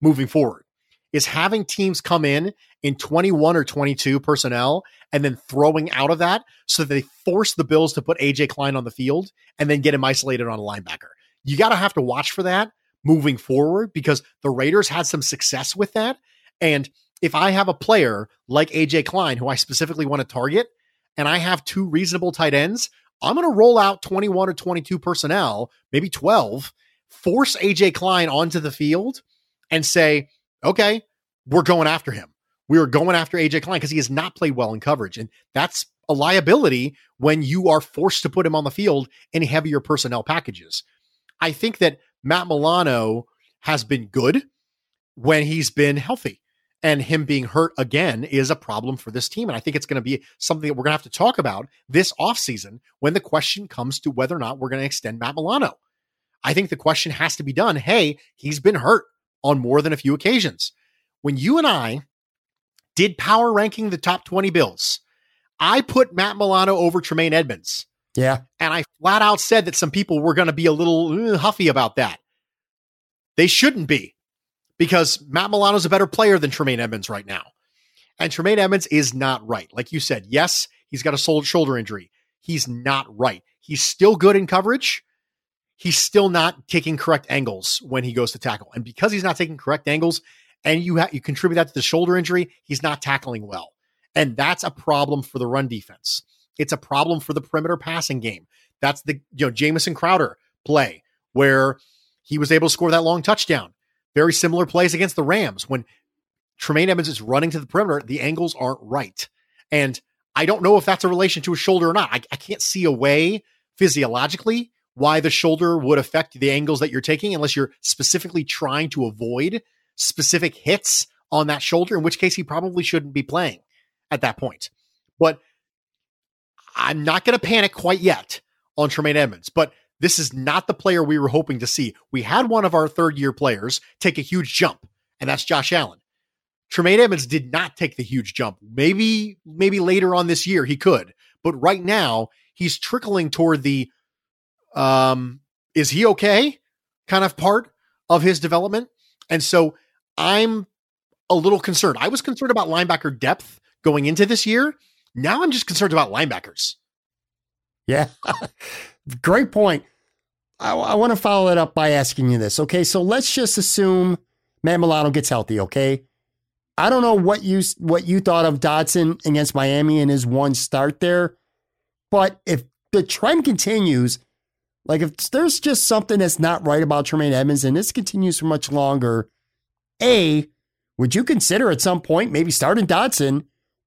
moving forward. Is having teams come in in 21 or 22 personnel and then throwing out of that so that they force the Bills to put AJ Klein on the field and then get him isolated on a linebacker. You got to have to watch for that moving forward because the Raiders had some success with that. And if I have a player like AJ Klein, who I specifically want to target, and I have two reasonable tight ends, I'm going to roll out 21 or 22 personnel, maybe 12, force AJ Klein onto the field and say, okay, we're going after him. We are going after AJ Klein because he has not played well in coverage. And that's a liability when you are forced to put him on the field in heavier personnel packages. I think that Matt Milano has been good when he's been healthy. And him being hurt again is a problem for this team. And I think it's going to be something that we're going to have to talk about this offseason when the question comes to whether or not we're going to extend Matt Milano. I think the question has to be done hey, he's been hurt on more than a few occasions. When you and I did power ranking the top 20 Bills, I put Matt Milano over Tremaine Edmunds. Yeah. And I flat out said that some people were going to be a little uh, huffy about that. They shouldn't be because Matt Milano's a better player than Tremaine Edmunds right now. And Tremaine Edmunds is not right. Like you said, yes, he's got a shoulder injury. He's not right. He's still good in coverage. He's still not taking correct angles when he goes to tackle. And because he's not taking correct angles and you ha- you contribute that to the shoulder injury, he's not tackling well. And that's a problem for the run defense. It's a problem for the perimeter passing game. That's the you know Jamison Crowder play where he was able to score that long touchdown. Very similar plays against the Rams when Tremaine Edmunds is running to the perimeter, the angles aren't right. And I don't know if that's a relation to a shoulder or not. I, I can't see a way physiologically why the shoulder would affect the angles that you're taking unless you're specifically trying to avoid specific hits on that shoulder, in which case he probably shouldn't be playing at that point. But I'm not going to panic quite yet on Tremaine Edmunds, but this is not the player we were hoping to see. We had one of our third year players take a huge jump, and that's Josh Allen. Tremaine Edmunds did not take the huge jump. Maybe, maybe later on this year he could, but right now he's trickling toward the um, is he okay kind of part of his development. And so I'm a little concerned. I was concerned about linebacker depth going into this year. Now I'm just concerned about linebackers. Yeah. Great point. I, I want to follow it up by asking you this. Okay. So let's just assume Matt Milano gets healthy. Okay. I don't know what you what you thought of Dodson against Miami in his one start there, but if the trend continues, like if there's just something that's not right about Tremaine Edmunds and this continues for much longer, A, would you consider at some point maybe starting Dodson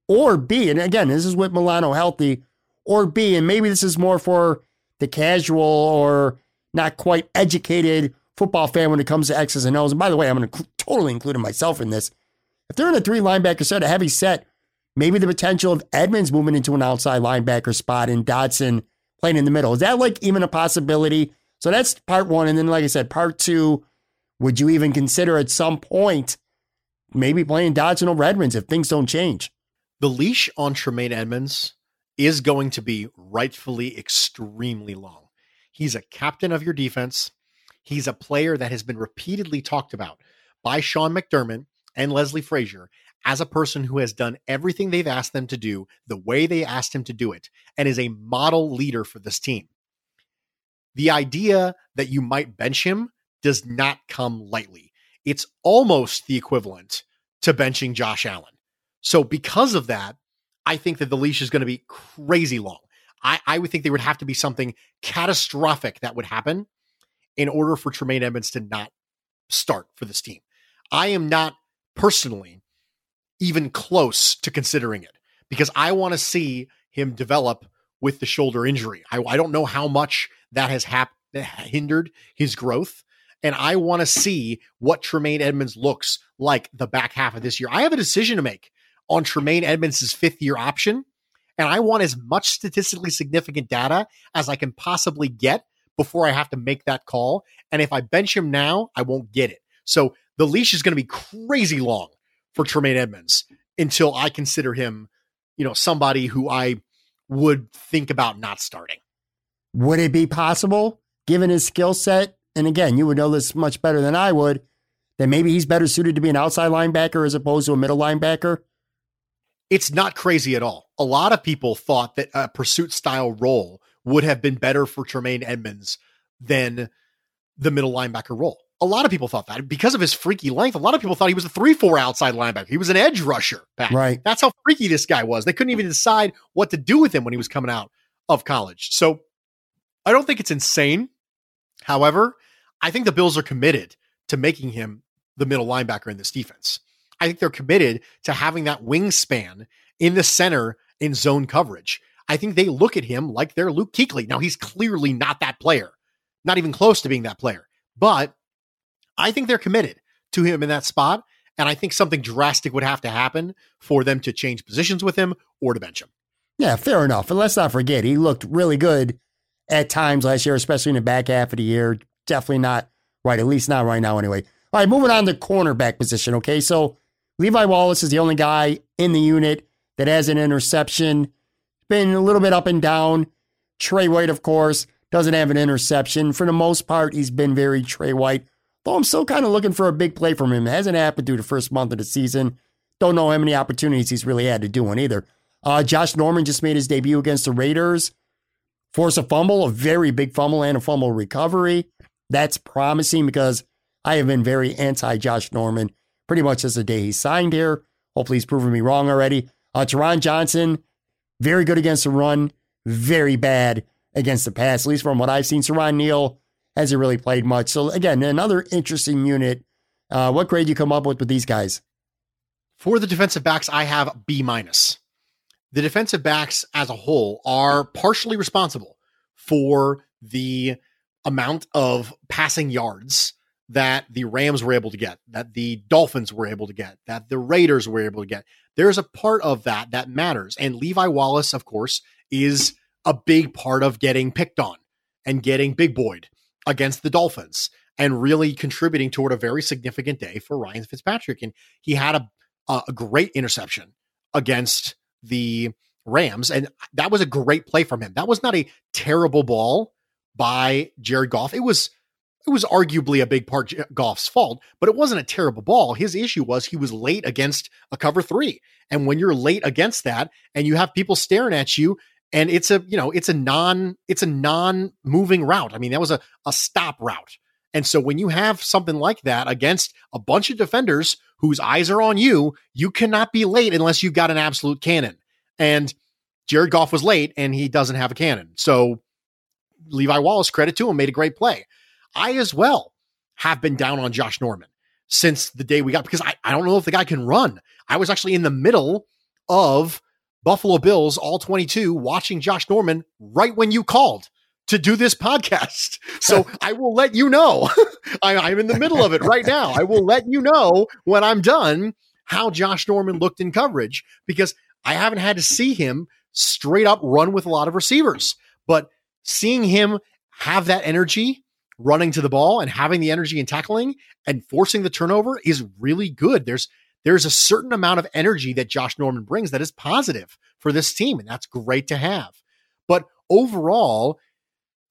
or B, and again, this is with Milano healthy, or B, and maybe this is more for the casual or not quite educated football fan when it comes to X's and O's. And by the way, I'm going to totally include myself in this. If they're in a three linebacker set, a heavy set, maybe the potential of Edmunds moving into an outside linebacker spot and Dodson playing in the middle. Is that like even a possibility? So that's part one. And then, like I said, part two, would you even consider at some point maybe playing Dodson over Edmunds if things don't change? The leash on Tremaine Edmunds is going to be rightfully extremely long. He's a captain of your defense. He's a player that has been repeatedly talked about by Sean McDermott and Leslie Frazier as a person who has done everything they've asked them to do the way they asked him to do it and is a model leader for this team. The idea that you might bench him does not come lightly. It's almost the equivalent to benching Josh Allen. So, because of that, I think that the leash is going to be crazy long. I, I would think there would have to be something catastrophic that would happen in order for Tremaine Edmunds to not start for this team. I am not personally even close to considering it because I want to see him develop with the shoulder injury. I, I don't know how much that has hap- eh, hindered his growth. And I want to see what Tremaine Edmunds looks like the back half of this year. I have a decision to make on Tremaine Edmunds' fifth year option. And I want as much statistically significant data as I can possibly get before I have to make that call. And if I bench him now, I won't get it. So the leash is going to be crazy long for Tremaine Edmunds until I consider him, you know, somebody who I would think about not starting. Would it be possible, given his skill set? And again, you would know this much better than I would, that maybe he's better suited to be an outside linebacker as opposed to a middle linebacker? It's not crazy at all. A lot of people thought that a pursuit style role would have been better for Tremaine Edmunds than the middle linebacker role. A lot of people thought that because of his freaky length. A lot of people thought he was a 3 4 outside linebacker. He was an edge rusher. Pat. Right. That's how freaky this guy was. They couldn't even decide what to do with him when he was coming out of college. So I don't think it's insane. However, I think the Bills are committed to making him the middle linebacker in this defense. I think they're committed to having that wingspan in the center in zone coverage. I think they look at him like they're Luke Kuechly. Now, he's clearly not that player, not even close to being that player. But I think they're committed to him in that spot. And I think something drastic would have to happen for them to change positions with him or to bench him. Yeah, fair enough. And let's not forget, he looked really good at times last year, especially in the back half of the year. Definitely not right, at least not right now, anyway. All right, moving on to cornerback position. Okay, so Levi Wallace is the only guy in the unit that has an interception. Been a little bit up and down. Tre White, of course, doesn't have an interception. For the most part, he's been very Tre White. Though I'm still kind of looking for a big play from him. It hasn't happened through the first month of the season. Don't know how many opportunities he's really had to do one either. Uh, Josh Norman just made his debut against the Raiders. Force a fumble, a very big fumble, and a fumble recovery. That's promising because I have been very anti Josh Norman pretty much since the day he signed here. Hopefully, he's proven me wrong already. Uh, Taron Johnson, very good against the run, very bad against the pass, at least from what I've seen. Siran Neal hasn't really played much. So, again, another interesting unit. Uh, what grade you come up with with these guys? For the defensive backs, I have B minus. The defensive backs as a whole are partially responsible for the amount of passing yards that the Rams were able to get, that the Dolphins were able to get, that the Raiders were able to get. There's a part of that that matters. And Levi Wallace, of course, is a big part of getting picked on and getting big boyed against the Dolphins and really contributing toward a very significant day for Ryan Fitzpatrick. And he had a, a great interception against the Rams. And that was a great play from him. That was not a terrible ball by Jared Goff. It was it was arguably a big part Goff's fault, but it wasn't a terrible ball. His issue was he was late against a cover three. And when you're late against that and you have people staring at you and it's a, you know, it's a non, it's a non-moving route. I mean, that was a, a stop route. And so when you have something like that against a bunch of defenders whose eyes are on you, you cannot be late unless you've got an absolute cannon. And Jared Goff was late and he doesn't have a cannon. So Levi Wallace, credit to him, made a great play. I as well have been down on Josh Norman since the day we got because I, I don't know if the guy can run. I was actually in the middle of Buffalo Bills all 22 watching Josh Norman right when you called to do this podcast. So I will let you know. I, I'm in the middle of it right now. I will let you know when I'm done how Josh Norman looked in coverage because I haven't had to see him straight up run with a lot of receivers. But seeing him have that energy running to the ball and having the energy and tackling and forcing the turnover is really good. There's there's a certain amount of energy that Josh Norman brings that is positive for this team, and that's great to have. But overall,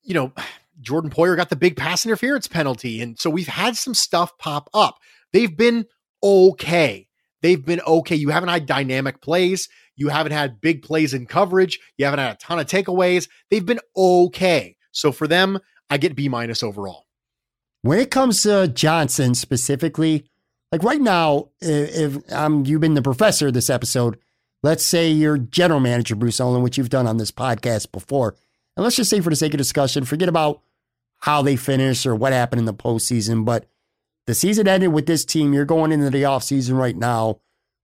you know, Jordan Poyer got the big pass interference penalty. And so we've had some stuff pop up. They've been okay. They've been okay. You haven't had dynamic plays. You haven't had big plays in coverage. You haven't had a ton of takeaways. They've been okay. So for them, I get B minus overall. When it comes to Johnson specifically, like right now, if, um, you've been the professor this episode, let's say you're general manager Bruce Nolan, which you've done on this podcast before, and let's just say for the sake of discussion, forget about how they finished or what happened in the postseason, but the season ended with this team. You're going into the offseason right now.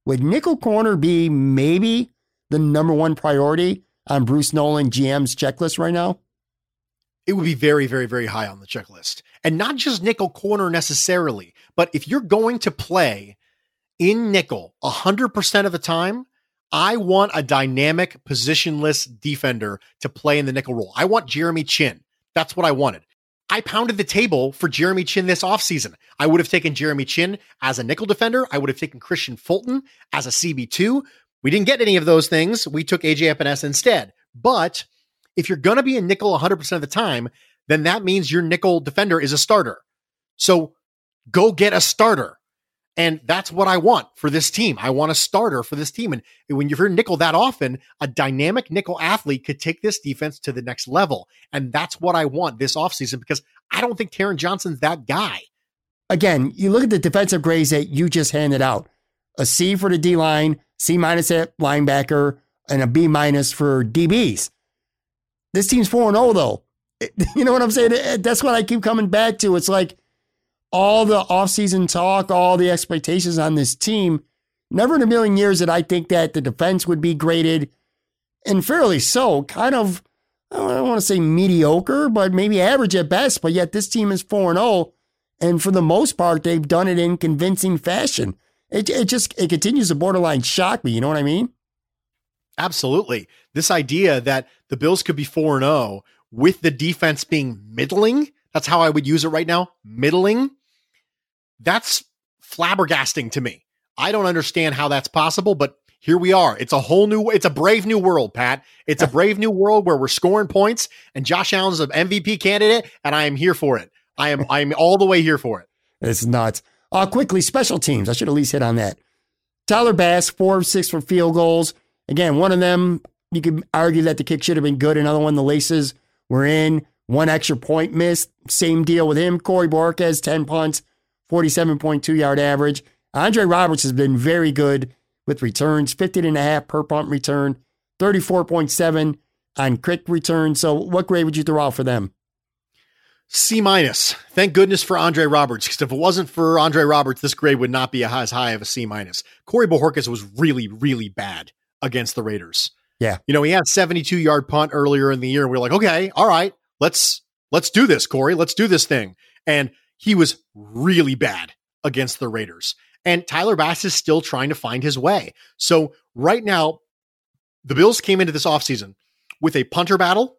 Would nickel corner be maybe the number one priority on Bruce Nolan GM's checklist right now? It would be very, very, very high on the checklist. And not just nickel corner necessarily, but if you're going to play in nickel 100% of the time, I want a dynamic positionless defender to play in the nickel role. I want Jeremy Chinn. That's what I wanted. I pounded the table for Jeremy Chinn this offseason. I would have taken Jeremy Chinn as a nickel defender. I would have taken Kristian Fulton as a CB2. We didn't get any of those things. We took AJ Epenesa instead. But if you're going to be a nickel 100% of the time, then that means your nickel defender is a starter. So go get a starter. And that's what I want for this team. I want a starter for this team. And when you're nickel that often, a dynamic nickel athlete could take this defense to the next level. And that's what I want this offseason because I don't think Taron Johnson's that guy. Again, you look at the defensive grades that you just handed out a C for the D line, C minus at linebacker, and a B minus for DBs. This team's 4 0, though. You know what I'm saying? That's what I keep coming back to. It's like, all the offseason talk, all the expectations on this team, never in a million years did I think that the defense would be graded, and fairly so, kind of, I don't want to say mediocre, but maybe average at best. But yet this team is 4 0. And for the most part, they've done it in convincing fashion. It, it just it continues to borderline shock me. You know what I mean? Absolutely. This idea that the Bills could be 4 0 with the defense being middling, that's how I would use it right now, middling that's flabbergasting to me. I don't understand how that's possible, but here we are. It's a whole new, it's a brave new world, Pat. It's a brave new world where we're scoring points and Josh Allen's an MVP candidate, and I am here for it. I am, I'm all the way here for it. It's nuts. Uh, quickly, special teams. I should at least hit on that. Tyler Bass, four of six for field goals. Again, one of them, you could argue that the kick should have been good. Another one, the laces were in. One extra point missed. Same deal with him. Corey Bojorquez, 10 punts. 47.2 yard average. Andre Roberts has been very good with returns, 15 and a half per punt return, 34.7 on quick return. So what grade would you throw out for them? C minus. Thank goodness for Andre Roberts, because if it wasn't for Andre Roberts, this grade would not be as high of a C minus. Corey Bojorquez was really, really bad against the Raiders. Yeah. You know, he had 72 yard punt earlier in the year, and we are like, okay, all right, let's let's do this, Corey. Let's do this thing. And he was really bad against the Raiders. And Tyler Bass is still trying to find his way. So right now, the Bills came into this offseason with a punter battle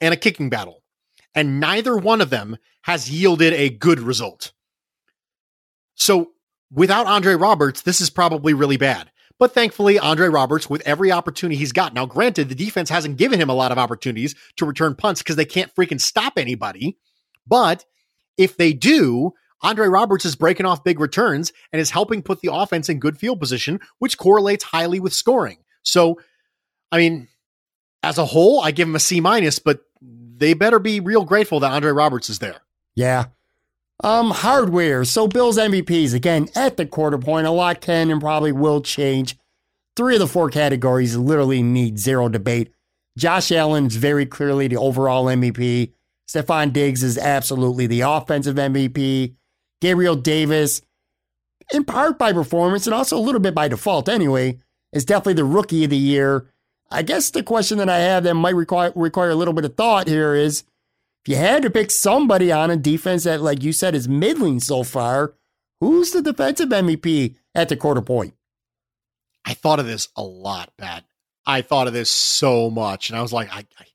and a kicking battle. And neither one of them has yielded a good result. So without Andre Roberts, this is probably really bad. But thankfully, Andre Roberts, with every opportunity he's got, now granted, the defense hasn't given him a lot of opportunities to return punts because they can't freaking stop anybody. But if they do, Andre Roberts is breaking off big returns and is helping put the offense in good field position, which correlates highly with scoring. So, I mean, as a whole, I give him a C minus, but they better be real grateful that Andre Roberts is there. Yeah. Um, hardware. So Bills MVPs again at the quarter point. A lot can and probably will change. Three of the four categories literally need zero debate. Josh Allen's very clearly the overall MVP. Stefon Diggs is absolutely the offensive MVP. Gabriel Davis, in part by performance and also a little bit by default anyway, is definitely the rookie of the year. I guess the question that I have that might require require a little bit of thought here is if you had to pick somebody on a defense that, like you said, is middling so far, who's the defensive MVP at the quarter point? I thought of this a lot, Pat. I thought of this so much, and I was like, I, I,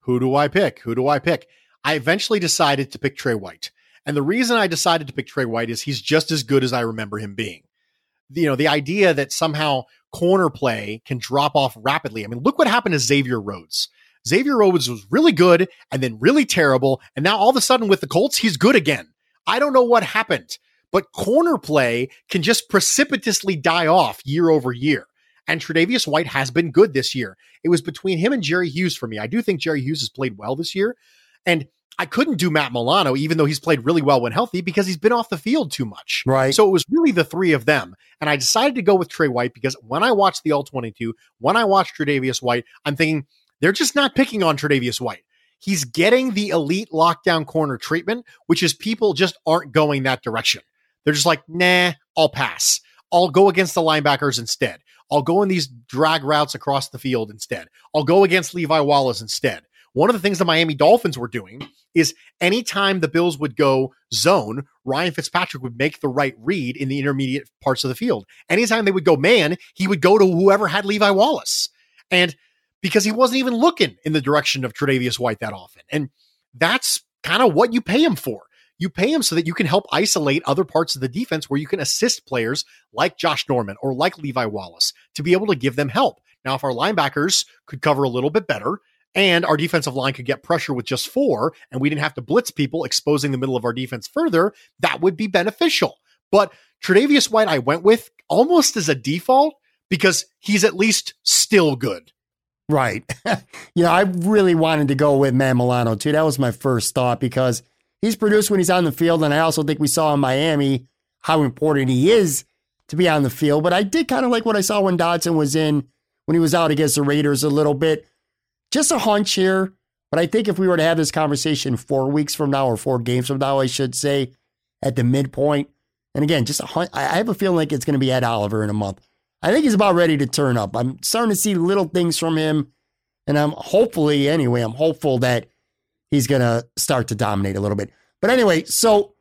who do I pick? Who do I pick? I eventually decided to pick Tre White. And the reason I decided to pick Tre White is he's just as good as I remember him being. You know, the idea that somehow corner play can drop off rapidly. I mean, look what happened to Xavier Rhodes. Xavier Rhodes was really good and then really terrible. And now all of a sudden with the Colts, he's good again. I don't know what happened, but corner play can just precipitously die off year over year. And Tre'Davious White has been good this year. It was between him and Jerry Hughes for me. I do think Jerry Hughes has played well this year, and I couldn't do Matt Milano, even though he's played really well when healthy, because he's been off the field too much. Right. So it was really the three of them. And I decided to go with Tre White because when I watched the All 22, when I watched Tre'Davious White, I'm thinking they're just not picking on Tre'Davious White. He's getting the elite lockdown corner treatment, which is people just aren't going that direction. They're just like, nah, I'll pass. I'll go against the linebackers instead. I'll go in these drag routes across the field instead. I'll go against Levi Wallace instead. One of the things the Miami Dolphins were doing is anytime the Bills would go zone, Ryan Fitzpatrick would make the right read in the intermediate parts of the field. Anytime they would go man, he would go to whoever had Levi Wallace. And because he wasn't even looking in the direction of Tre'Davious White that often. And that's kind of what you pay him for. You pay him so that you can help isolate other parts of the defense where you can assist players like Josh Norman or like Levi Wallace to be able to give them help. Now, if our linebackers could cover a little bit better and our defensive line could get pressure with just four and we didn't have to blitz people, exposing the middle of our defense further, that would be beneficial. But Tre'Davious White, I went with almost as a default because he's at least still good. Right. you know, I really wanted to go with Matt Milano too. That was my first thought because he's produced when he's on the field. And I also think we saw in Miami how important he is to be on the field. But I did kind of like what I saw when Dodson was in, when he was out against the Raiders a little bit. Just a hunch here. But I think if we were to have this conversation four weeks from now or four games from now, I should say, at the midpoint, and again, just a hunch, I have a feeling like it's going to be Ed Oliver in a month. I think he's about ready to turn up. I'm starting to see little things from him. And I'm hopefully, anyway, I'm hopeful that he's going to start to dominate a little bit. But anyway, so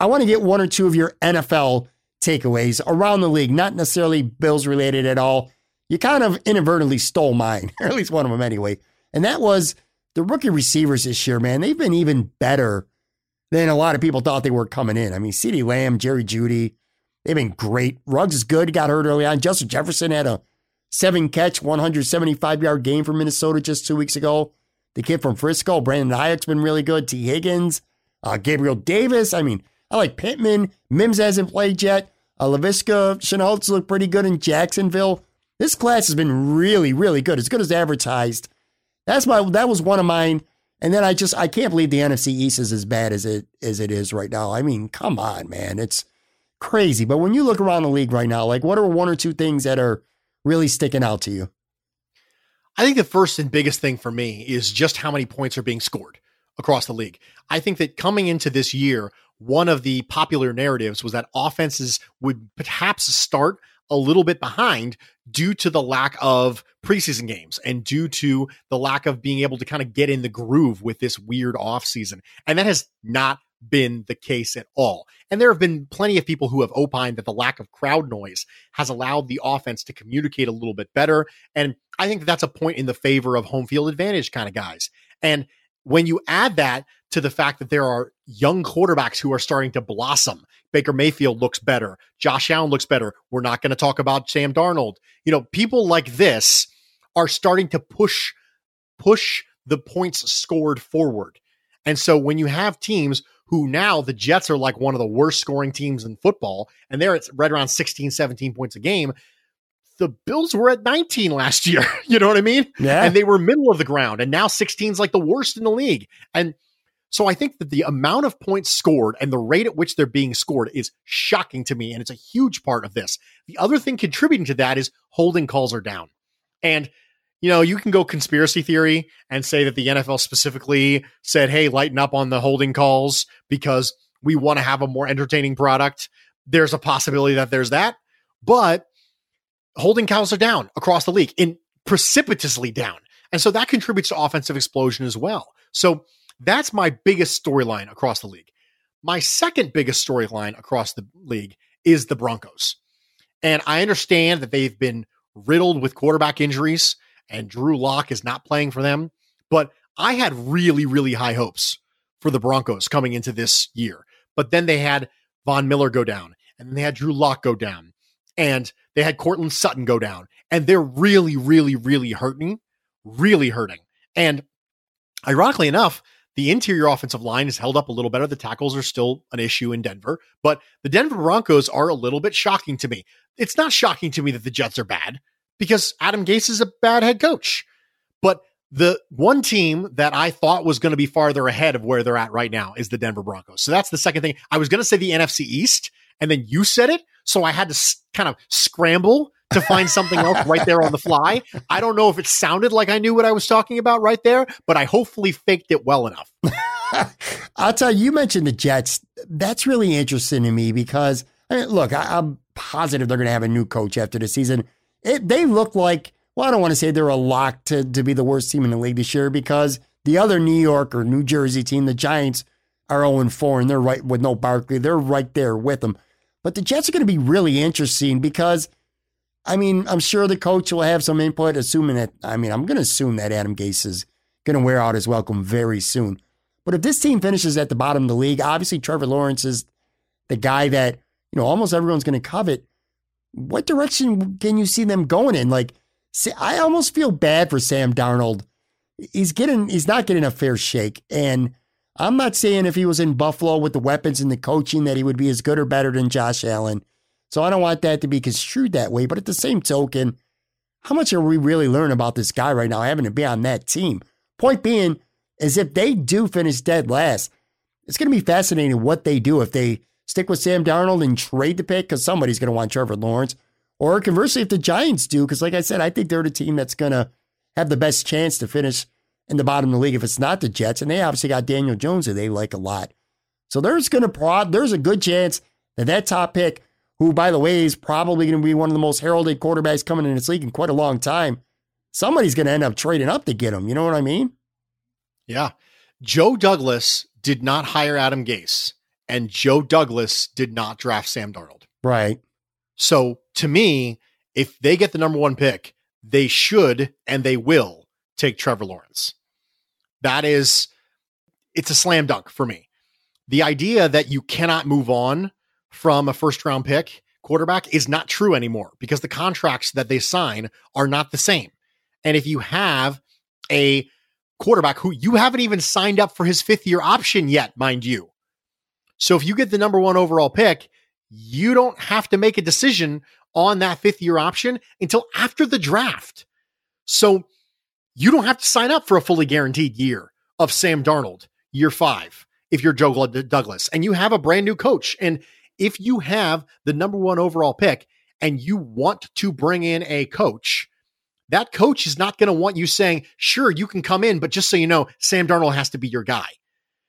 I want to get one or two of your NFL takeaways around the league, not necessarily Bills related at all. You kind of inadvertently stole mine, or at least one of them anyway. And that was the rookie receivers this year, man. They've been even better than a lot of people thought they were coming in. I mean, CeeDee Lamb, Jerry Jeudy, they've been great. Ruggs is good, got hurt early on. Justin Jefferson had a seven catch, 175 yard game for Minnesota just two weeks ago. The kid from Frisco, Brandon Aiyuk's been really good. Tee Higgins, uh, Gabriel Davis. I mean, I like Pittman. Mims hasn't played yet. Uh, Laviska Shenault's looked pretty good in Jacksonville. This class has been really, really good. As good as advertised. That's my. That was one of mine. And then I just I can't believe the NFC East is as bad as it as it is right now. I mean, come on, man, it's crazy. But when you look around the league right now, like what are one or two things that are really sticking out to you? I think the first and biggest thing for me is just how many points are being scored across the league. I think that coming into this year, one of the popular narratives was that offenses would perhaps start a little bit behind due to the lack of preseason games and due to the lack of being able to kind of get in the groove with this weird offseason. And that has not been the case at all. And there have been plenty of people who have opined that the lack of crowd noise has allowed the offense to communicate a little bit better. And I think that's a point in the favor of home field advantage kind of guys. And when you add that to the fact that there are young quarterbacks who are starting to blossom, Baker Mayfield looks better, Josh Allen looks better. We're not going to talk about Sam Darnold. You know, people like this are starting to push push the points scored forward. And so when you have teams who now the Jets are like one of the worst scoring teams in football and they're at right around 16 17 points a game, the Bills were at 19 last year. you know what I mean? Yeah. And they were middle of the ground. And now 16 is like the worst in the league. And so I think that the amount of points scored and the rate at which they're being scored is shocking to me. And it's a huge part of this. The other thing contributing to that is holding calls are down. And you know, you can go conspiracy theory and say that the NFL specifically said, hey, lighten up on the holding calls because we want to have a more entertaining product. There's a possibility that there's that. But holding counts are down across the league in precipitously down. And so that contributes to offensive explosion as well. So that's my biggest storyline across the league. My second biggest storyline across the league is the Broncos. And I understand that they've been riddled with quarterback injuries and Drew Lock is not playing for them, but I had really, really high hopes for the Broncos coming into this year. But then they had Von Miller go down, and they had Drew Lock go down, and they had Courtland Sutton go down, and they're really, really, really hurting, really hurting. And ironically enough, the interior offensive line is held up a little better. The tackles are still an issue in Denver, but the Denver Broncos are a little bit shocking to me. It's not shocking to me that the Jets are bad because Adam Gase is a bad head coach. But the one team that I thought was going to be farther ahead of where they're at right now is the Denver Broncos. So that's the second thing. I was going to say the NFC East, and then you said it. So I had to s- kind of scramble to find something else right there on the fly. I don't know if it sounded like I knew what I was talking about right there, but I hopefully faked it well enough. I'll tell you, you mentioned the Jets. That's really interesting to me because, I mean, look, I, am positive they're going to have a new coach after the season. It, they look like, well, I don't want to say they're a lock to, to be the worst team in the league this year because the other New York or New Jersey team, the Giants, are 0 4 and they're right with no Barkley. They're right there with them. But the Jets are going to be really interesting because, I mean, I'm sure the coach will have some input, assuming that, I mean, I'm going to assume that Adam Gase is going to wear out his welcome very soon. But if this team finishes at the bottom of the league, obviously Trevor Lawrence is the guy that, you know, almost everyone's going to covet. What direction can you see them going in? Like, I almost feel bad for Sam Darnold. He's getting, he's not getting a fair shake. And I'm not saying if he was in Buffalo with the weapons and the coaching that he would be as good or better than Josh Allen. So I don't want that to be construed that way. But at the same token, how much are we really learning about this guy right now having to be on that team? Point being is if they do finish dead last, it's going to be fascinating what they do if they stick with Sam Darnold and trade the pick because somebody's going to want Trevor Lawrence. Or conversely, if the Giants do, because like I said, I think they're the team that's going to have the best chance to finish in the bottom of the league if it's not the Jets. And they obviously got Daniel Jones that they like a lot. So there's going to prod, there's a good chance that that top pick who, by the way, is probably going to be one of the most heralded quarterbacks coming in this league in quite a long time. Somebody's going to end up trading up to get him. You know what I mean? Yeah. Joe Douglas did not hire Adam Gase, and Joe Douglas did not draft Sam Darnold. Right. So to me, if they get the number one pick, they should and they will take Trevor Lawrence. That is, it's a slam dunk for me. The idea that you cannot move on from a first round pick quarterback is not true anymore because the contracts that they sign are not the same. And if you have a quarterback who you haven't even signed up for his fifth year option yet, mind you. So if you get the number one overall pick, you don't have to make a decision on that fifth year option until after the draft. So you don't have to sign up for a fully guaranteed year of Sam Darnold, year five, if you're Joe Douglas and you have a brand new coach. And if you have the number one overall pick and you want to bring in a coach, that coach is not going to want you saying, sure, you can come in, but just so you know, Sam Darnold has to be your guy.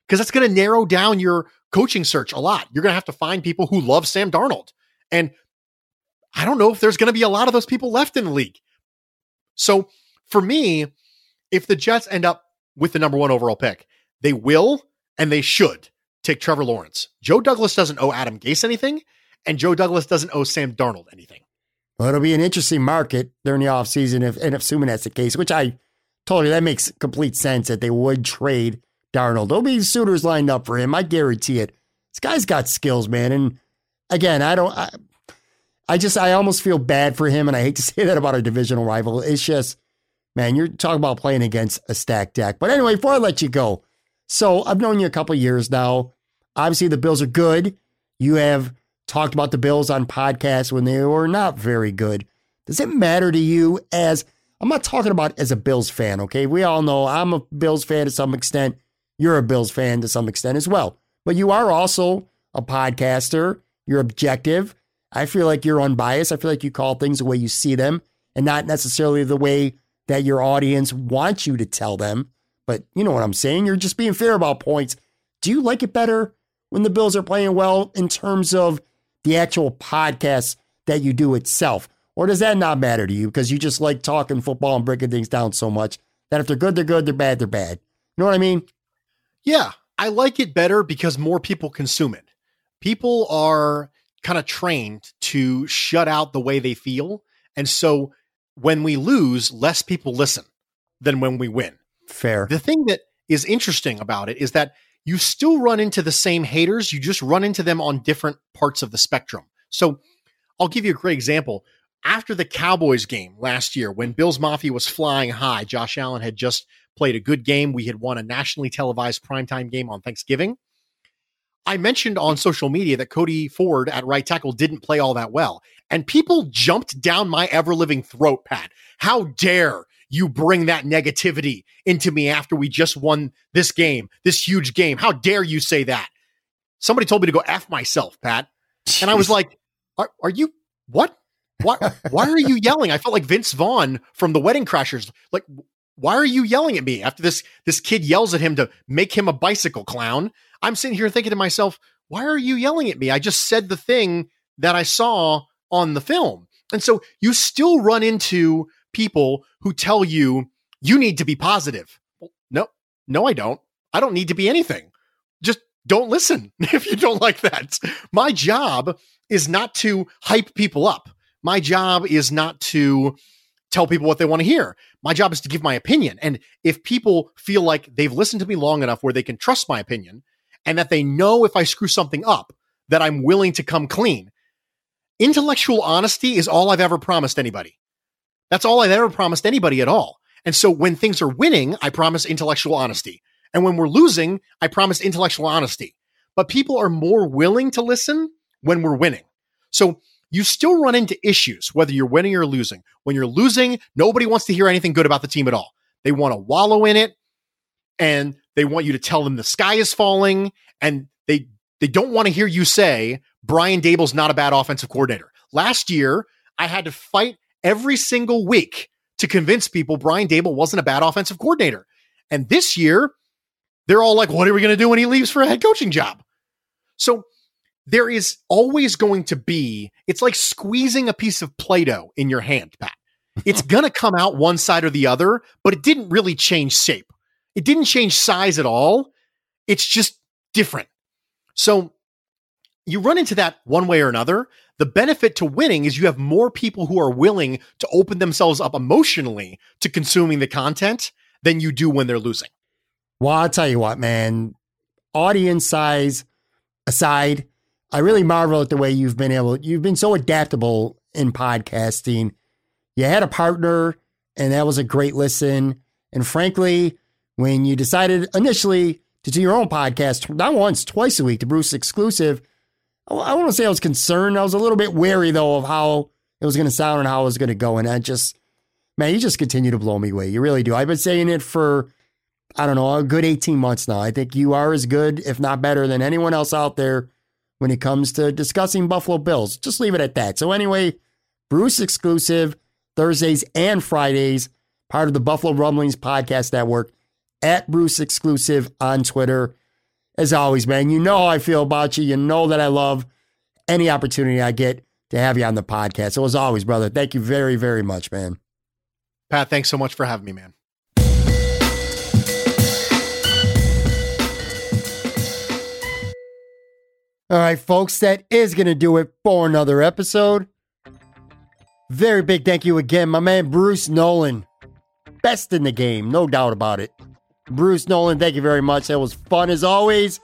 Because that's going to narrow down your coaching search a lot. You're going to have to find people who love Sam Darnold. And I don't know if there's going to be a lot of those people left in the league. So for me, if the Jets end up with the number one overall pick, they will and they should take Trevor Lawrence. Joe Douglas doesn't owe Adam Gase anything, and Joe Douglas doesn't owe Sam Darnold anything. Well, it'll be an interesting market during the offseason if and assuming that's the case, which I you that makes complete sense that they would trade Darnold. There'll be suitors lined up for him. I guarantee it. This guy's got skills, man. And again, I don't I, I just I almost feel bad for him, and I hate to say that about our divisional rival. It's just, man, you're talking about playing against a stacked deck. But anyway, before I let you go, so I've known you a couple years now. Obviously, the Bills are good. You have talked about the Bills on podcasts when they were not very good. Does it matter to you as I'm not talking about as a Bills fan, okay? We all know I'm a Bills fan to some extent. You're a Bills fan to some extent as well. But you are also a podcaster. You're objective. I feel like you're unbiased. I feel like you call things the way you see them and not necessarily the way that your audience wants you to tell them. But you know what I'm saying? You're just being fair about points. Do you like it better when the Bills are playing well in terms of the actual podcast that you do itself? Or does that not matter to you because you just like talking football and breaking things down so much that if they're good, they're good, they're bad, they're bad? You know what I mean? Yeah, I like it better because more people consume it. People are kind of trained to shut out the way they feel. And so when we lose, less people listen than when we win. Fair. The thing that is interesting about it is that you still run into the same haters, you just run into them on different parts of the spectrum. So I'll give you a great example. After the Cowboys game last year, when Bills Mafia was flying high, Josh Allen had just played a good game. We had won a nationally televised primetime game on Thanksgiving. I mentioned on social media that Cody Ford at right tackle didn't play all that well. And people jumped down my ever living throat, Pat. How dare you bring that negativity into me after we just won this game, this huge game. How dare you say that? Somebody told me to go F myself, Pat. And I was like, are, are you what? Why, why are you yelling? I felt like Vince Vaughn from the Wedding Crashers. Like, why are you yelling at me after this this kid yells at him to make him a bicycle clown? I'm sitting here thinking to myself, why are you yelling at me? I just said the thing that I saw on the film. And so you still run into people who tell you you need to be positive. No, no, I don't. I don't need to be anything. Just don't listen if you don't like that. My job is not to hype people up. My job is not to tell people what they want to hear. My job is to give my opinion. And if people feel like they've listened to me long enough where they can trust my opinion and that they know if I screw something up, that I'm willing to come clean. Intellectual honesty is all I've ever promised anybody. That's all I've ever promised anybody at all. And so when things are winning, I promise intellectual honesty. And when we're losing, I promise intellectual honesty. But people are more willing to listen when we're winning. So you still run into issues, whether you're winning or losing. When you're losing, nobody wants to hear anything good about the team at all. They want to wallow in it and they want you to tell them the sky is falling and they they don't want to hear you say Brian Daboll's not a bad offensive coordinator. Last year, I had to fight every single week to convince people Brian Daboll wasn't a bad offensive coordinator. And this year, they're all like, what are we going to do when he leaves for a head coaching job? So there is always going to be, it's like squeezing a piece of Play Doh in your hand, Pat. It's going to come out one side or the other, but it didn't really change shape. It didn't change size at all. It's just different. So you run into that one way or another. The benefit to winning is you have more people who are willing to open themselves up emotionally to consuming the content than you do when they're losing. Well, I'll tell you what, man. Audience size aside, I really marvel at the way you've been able, you've been so adaptable in podcasting. You had a partner, and that was a great listen. And frankly, when you decided initially to do your own podcast, not once, twice a week, to Bruce exclusive, I want to say I was concerned. I was a little bit wary though of how it was going to sound and how it was going to go. And I just, man, you just continue to blow me away. You really do. I've been saying it for, I don't know, a good 18 months now. I think you are as good, if not better, than anyone else out there when it comes to discussing Buffalo Bills. Just leave it at that. So, anyway, Bruce exclusive Thursdays and Fridays, part of the Buffalo Rumblings Podcast Network at Bruce exclusive on Twitter as always, man, you know how I feel about you. You know that I love any opportunity I get to have you on the podcast. So, as always, brother, thank you very, very much, man. Pat, thanks so much for having me, man. All right, folks, that is going to do it for another episode. Very big thank you again, my man Bruce Nolan. Best in the game, no doubt about it. Bruce Nolan, thank you very much. That was fun as always.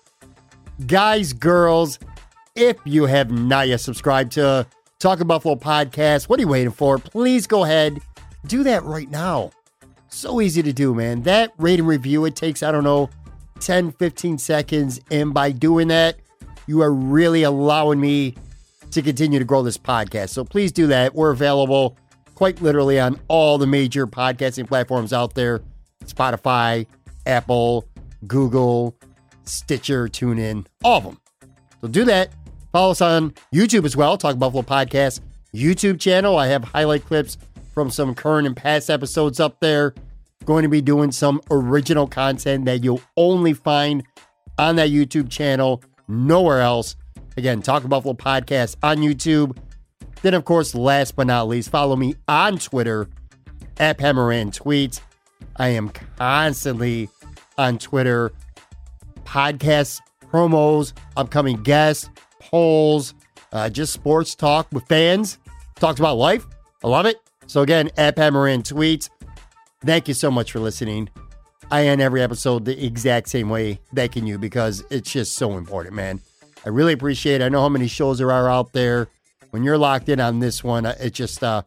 Guys, girls, if you have not yet subscribed to Talking Buffalo Podcast, what are you waiting for? Please go ahead, do that right now. So easy to do, man. That rate and review, it takes, I don't know, 10, 15 seconds. And by doing that, you are really allowing me to continue to grow this podcast. So please do that. We're available quite literally on all the major podcasting platforms out there Spotify, Apple, Google, Stitcher, TuneIn, all of them. So do that. Follow us on YouTube as well, Talk Buffalo Podcast YouTube channel. I have highlight clips from some current and past episodes up there. Going to be doing some original content that you'll only find on that YouTube channel, nowhere else. Again, Talk Buffalo Podcast on YouTube. Then, of course, last but not least, follow me on Twitter at Pat Moran Tweets. I am constantly on Twitter. Podcasts, promos, upcoming guests, polls, uh, just sports talk with fans. Talks about life. I love it. So again, at Pat Moran tweets. Thank you so much for listening. I end every episode the exact same way, thanking you because it's just so important, man. I really appreciate it. I know how many shows there are out there. When you're locked in on this one, it just uh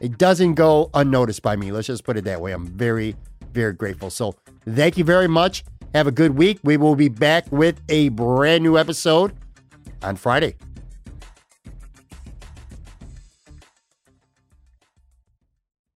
it doesn't go unnoticed by me. Let's just put it that way. I'm very, very grateful. So thank you very much. Have a good week. We will be back with a brand new episode on Friday.